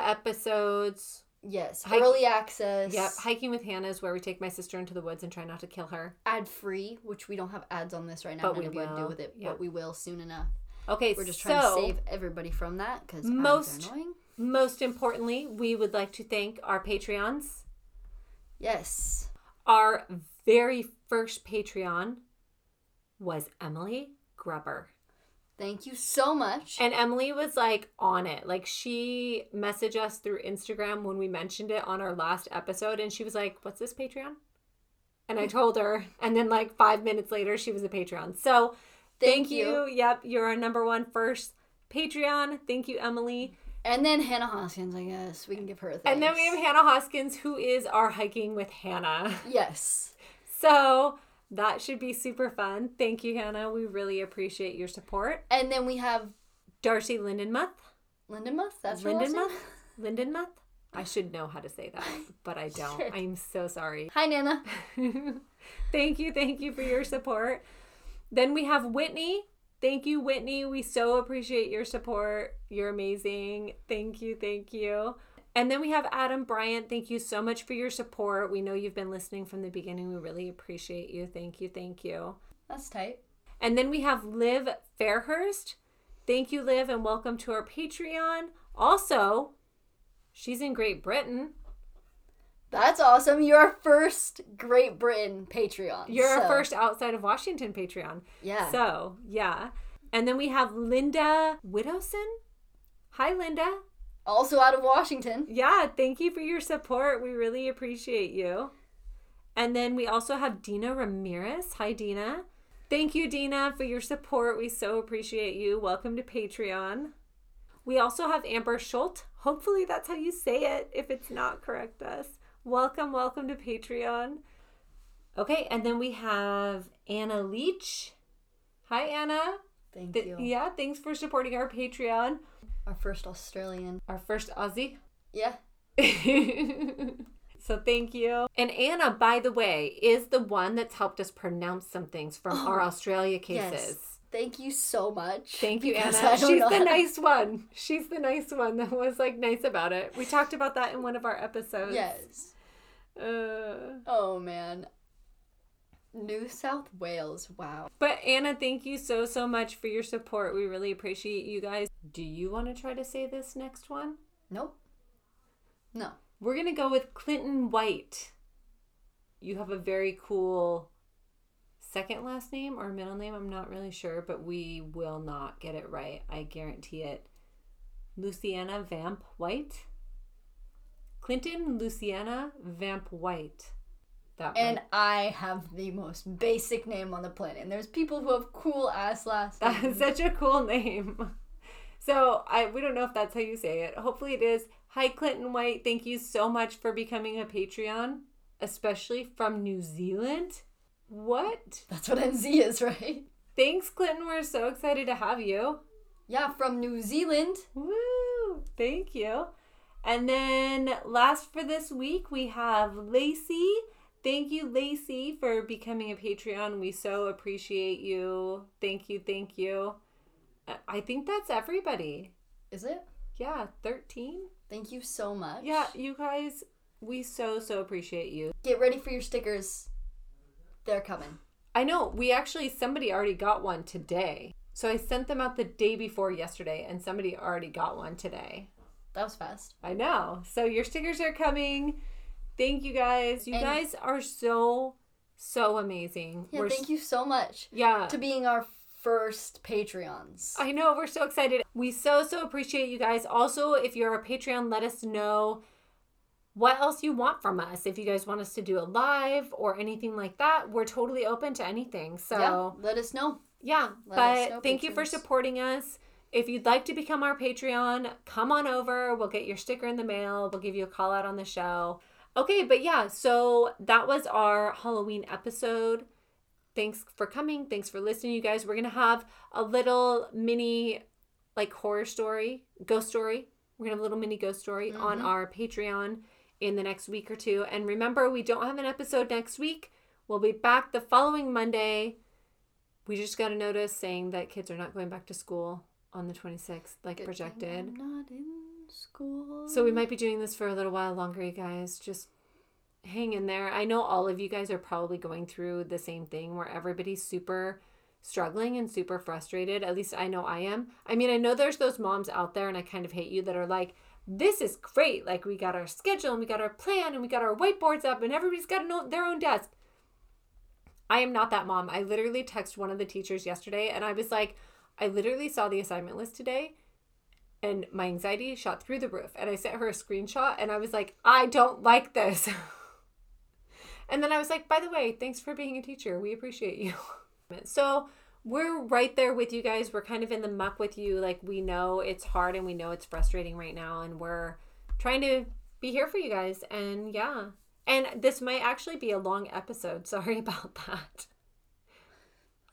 [SPEAKER 1] episodes.
[SPEAKER 2] yes.
[SPEAKER 1] Hike-
[SPEAKER 2] early access.
[SPEAKER 1] Yep. Hiking with Hannah is where we take my sister into the woods and try not to kill her.
[SPEAKER 2] ad free, which we don't have ads on this right now.
[SPEAKER 1] But we
[SPEAKER 2] you do
[SPEAKER 1] will.
[SPEAKER 2] with it,
[SPEAKER 1] Yep.
[SPEAKER 2] but we will soon enough.
[SPEAKER 1] Okay,
[SPEAKER 2] We're just trying
[SPEAKER 1] so
[SPEAKER 2] to save everybody from that because
[SPEAKER 1] most-
[SPEAKER 2] annoying.
[SPEAKER 1] Most importantly, we would like to thank our Patreons.
[SPEAKER 2] Yes.
[SPEAKER 1] Our very first Patreon was Emily Grubber.
[SPEAKER 2] Thank you so much.
[SPEAKER 1] And Emily was like on it. Like she messaged us through Instagram when we mentioned it on our last episode and she was like, "What's this Patreon?" And I told her and then like 5 minutes later she was a Patreon. So, thank,
[SPEAKER 2] Thank
[SPEAKER 1] you.
[SPEAKER 2] you.
[SPEAKER 1] Yep, you're our number one first Patreon. Thank you, Emily.
[SPEAKER 2] And then Hannah Hoskins, I guess. We can give her a thanks.
[SPEAKER 1] And then we have Hannah Hoskins who is our hiking with Hannah.
[SPEAKER 2] Yes.
[SPEAKER 1] So, that should be super fun. Thank you, Hannah. We really appreciate your support.
[SPEAKER 2] And then we have
[SPEAKER 1] Darcy Lindenmuth.
[SPEAKER 2] Lindenmuth. That's
[SPEAKER 1] Lindenmuth? Lindenmuth? I should know how to say that, but I don't.
[SPEAKER 2] Sure.
[SPEAKER 1] I'm so sorry.
[SPEAKER 2] Hi, Nana.
[SPEAKER 1] thank you, thank you for your support. Then we have Whitney. Thank you, Whitney. We so appreciate your support. You're amazing. Thank you, thank you. And then we have Adam Bryant. Thank you so much for your support. We know you've been listening from the beginning. We really appreciate you. Thank you, thank you.
[SPEAKER 2] That's tight.
[SPEAKER 1] And then we have Liv Fairhurst. Thank you, Liv, and welcome to our Patreon. Also, she's in Great Britain.
[SPEAKER 2] That's awesome. You're our first Great Britain Patreon.
[SPEAKER 1] You're our first outside of Washington Patreon.
[SPEAKER 2] Yeah.
[SPEAKER 1] So, yeah. And then we have Linda Widowson. Hi, Linda.
[SPEAKER 2] also out of Washington.
[SPEAKER 1] Yeah, thank you for your support. We really appreciate you. And then we also have Dina Ramirez. Hi, Dina. Thank you, Dina, for your support. We so appreciate you. Welcome to Patreon. We also have Amber Schultz. Hopefully, that's how you say it. If it's not, correct us. Welcome, welcome to Patreon. Okay, and then we have Anna Leach. Hi, Anna.
[SPEAKER 2] Thank
[SPEAKER 1] Th-
[SPEAKER 2] you.
[SPEAKER 1] yeah, thanks for supporting our Patreon.
[SPEAKER 2] Our first Australian.
[SPEAKER 1] Our first Aussie.
[SPEAKER 2] Yeah.
[SPEAKER 1] so thank you. And Anna, by the way, is the one that's helped us pronounce some things from our Australia cases.
[SPEAKER 2] Yes. Thank you so much.
[SPEAKER 1] Thank you, Anna. She's the nice one. She's the nice one that was like nice about it. We talked about that in one of our episodes.
[SPEAKER 2] Yes.
[SPEAKER 1] Uh,
[SPEAKER 2] Oh man. New South Wales. Wow.
[SPEAKER 1] but Anna, thank you so so much for your support. We really appreciate you guys. Do you want to try to say this next one?
[SPEAKER 2] Nope. No.
[SPEAKER 1] We're going to go with Clinton White. You have a very cool second last name or middle name. I'm not really sure, but we will not get it right. I guarantee it. Luciana Vamp White. Clinton Luciana Vamp White. That
[SPEAKER 2] And
[SPEAKER 1] one.
[SPEAKER 2] I have the most basic name on the planet. And there's people who have cool ass last
[SPEAKER 1] That
[SPEAKER 2] names.
[SPEAKER 1] is such a cool name. So I we don't know if that's how you say it. Hopefully it is. Hi Clinton White, thank you so much for becoming a Patreon, especially from New Zealand. What?
[SPEAKER 2] That's what NZ is, right?
[SPEAKER 1] Thanks Clinton, we're so excited to have you.
[SPEAKER 2] Yeah, from New Zealand.
[SPEAKER 1] Woo! Thank you. And then last for this week we have Lacey. Thank you, Lacey, for becoming a Patreon. We so appreciate you. Thank you, thank you. I- I think that's everybody.
[SPEAKER 2] Is it?
[SPEAKER 1] Yeah, 13.
[SPEAKER 2] Thank you so much.
[SPEAKER 1] Yeah, you guys, we so, so appreciate you.
[SPEAKER 2] Get ready for your stickers. They're coming.
[SPEAKER 1] I know, we actually, somebody already got one today. So I sent them out the day before yesterday, and somebody already got one today.
[SPEAKER 2] That was fast.
[SPEAKER 1] I know. So your stickers are coming. Thank you guys. You
[SPEAKER 2] And-
[SPEAKER 1] guys are so, so amazing.
[SPEAKER 2] Yeah,
[SPEAKER 1] We're
[SPEAKER 2] thank you so much
[SPEAKER 1] Yeah.
[SPEAKER 2] to being our first Patreons.
[SPEAKER 1] I know, we're so excited. We so, so appreciate you guys. Also, if you're a Patreon, let us know what else you want from us. If you guys want us to do a live or anything like that, we're totally open to anything. So,
[SPEAKER 2] yeah, let us know.
[SPEAKER 1] yeah.
[SPEAKER 2] Let
[SPEAKER 1] but
[SPEAKER 2] know,
[SPEAKER 1] thank you for supporting us. If you'd like to become our Patreon, come on over. We'll get your sticker in the mail. We'll give you a call out on the show. Okay, but yeah, so that was our Halloween episode. Thanks for coming. Thanks for listening, you guys. We're going to have a little mini like horror story, ghost story. We're going to have a little mini ghost story on
[SPEAKER 2] Mhm.
[SPEAKER 1] our Patreon in the next week or two. And remember, we don't have an episode next week. We'll be back the following Monday. We just got a notice saying that kids are not going back to school on the 26th, like
[SPEAKER 2] Good
[SPEAKER 1] projected.
[SPEAKER 2] Not in school.
[SPEAKER 1] So we might be doing this for a little while longer, you guys. Just hang in there. I know all of you guys are probably going through the same thing where everybody's super struggling and super frustrated. At least I know I am. I mean, I know there's those moms out there, and I kind of hate you that are like, this is great. Like, we got our schedule and we got our plan and we got our whiteboards up, and everybody's got their own desk. I am not that mom. I literally texted one of the teachers yesterday and I was like, I literally saw the assignment list today and my anxiety shot through the roof. And I sent her a screenshot and I was like, I don't like this. and then I was like, by the way, thanks for being a teacher. We appreciate you. so we're right there with you guys. We're kind of in the muck with you. Like, we know it's hard and we know it's frustrating right now. And we're trying to be here for you guys. And yeah. And this might actually be a long episode. Sorry about that.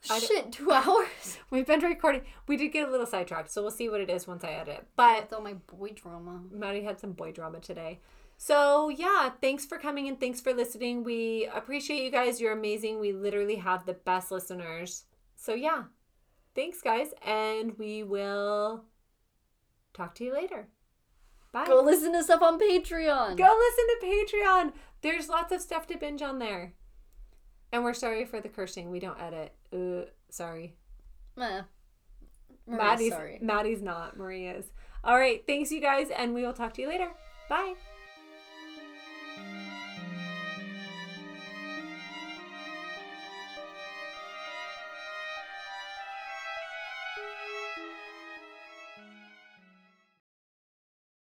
[SPEAKER 2] Shit, two hours.
[SPEAKER 1] We've been recording. We did get a little sidetracked, so we'll see what it is once I edit. But
[SPEAKER 2] With all my boy drama.
[SPEAKER 1] Maddie had some boy drama today. So yeah, thanks for coming and thanks for listening. We appreciate you guys. You're amazing. We literally have the best listeners. So yeah, thanks guys, and we will talk to you later. Bye.
[SPEAKER 2] Go listen to stuff on Patreon.
[SPEAKER 1] Go listen to Patreon. There's lots of stuff to binge on there. And we're sorry for the cursing. We don't edit. Uh, sorry.
[SPEAKER 2] Meh.
[SPEAKER 1] Maddie's
[SPEAKER 2] sorry.
[SPEAKER 1] Maddie's not. Maria's. All right. Thanks, you guys, and we will talk to you later. Bye.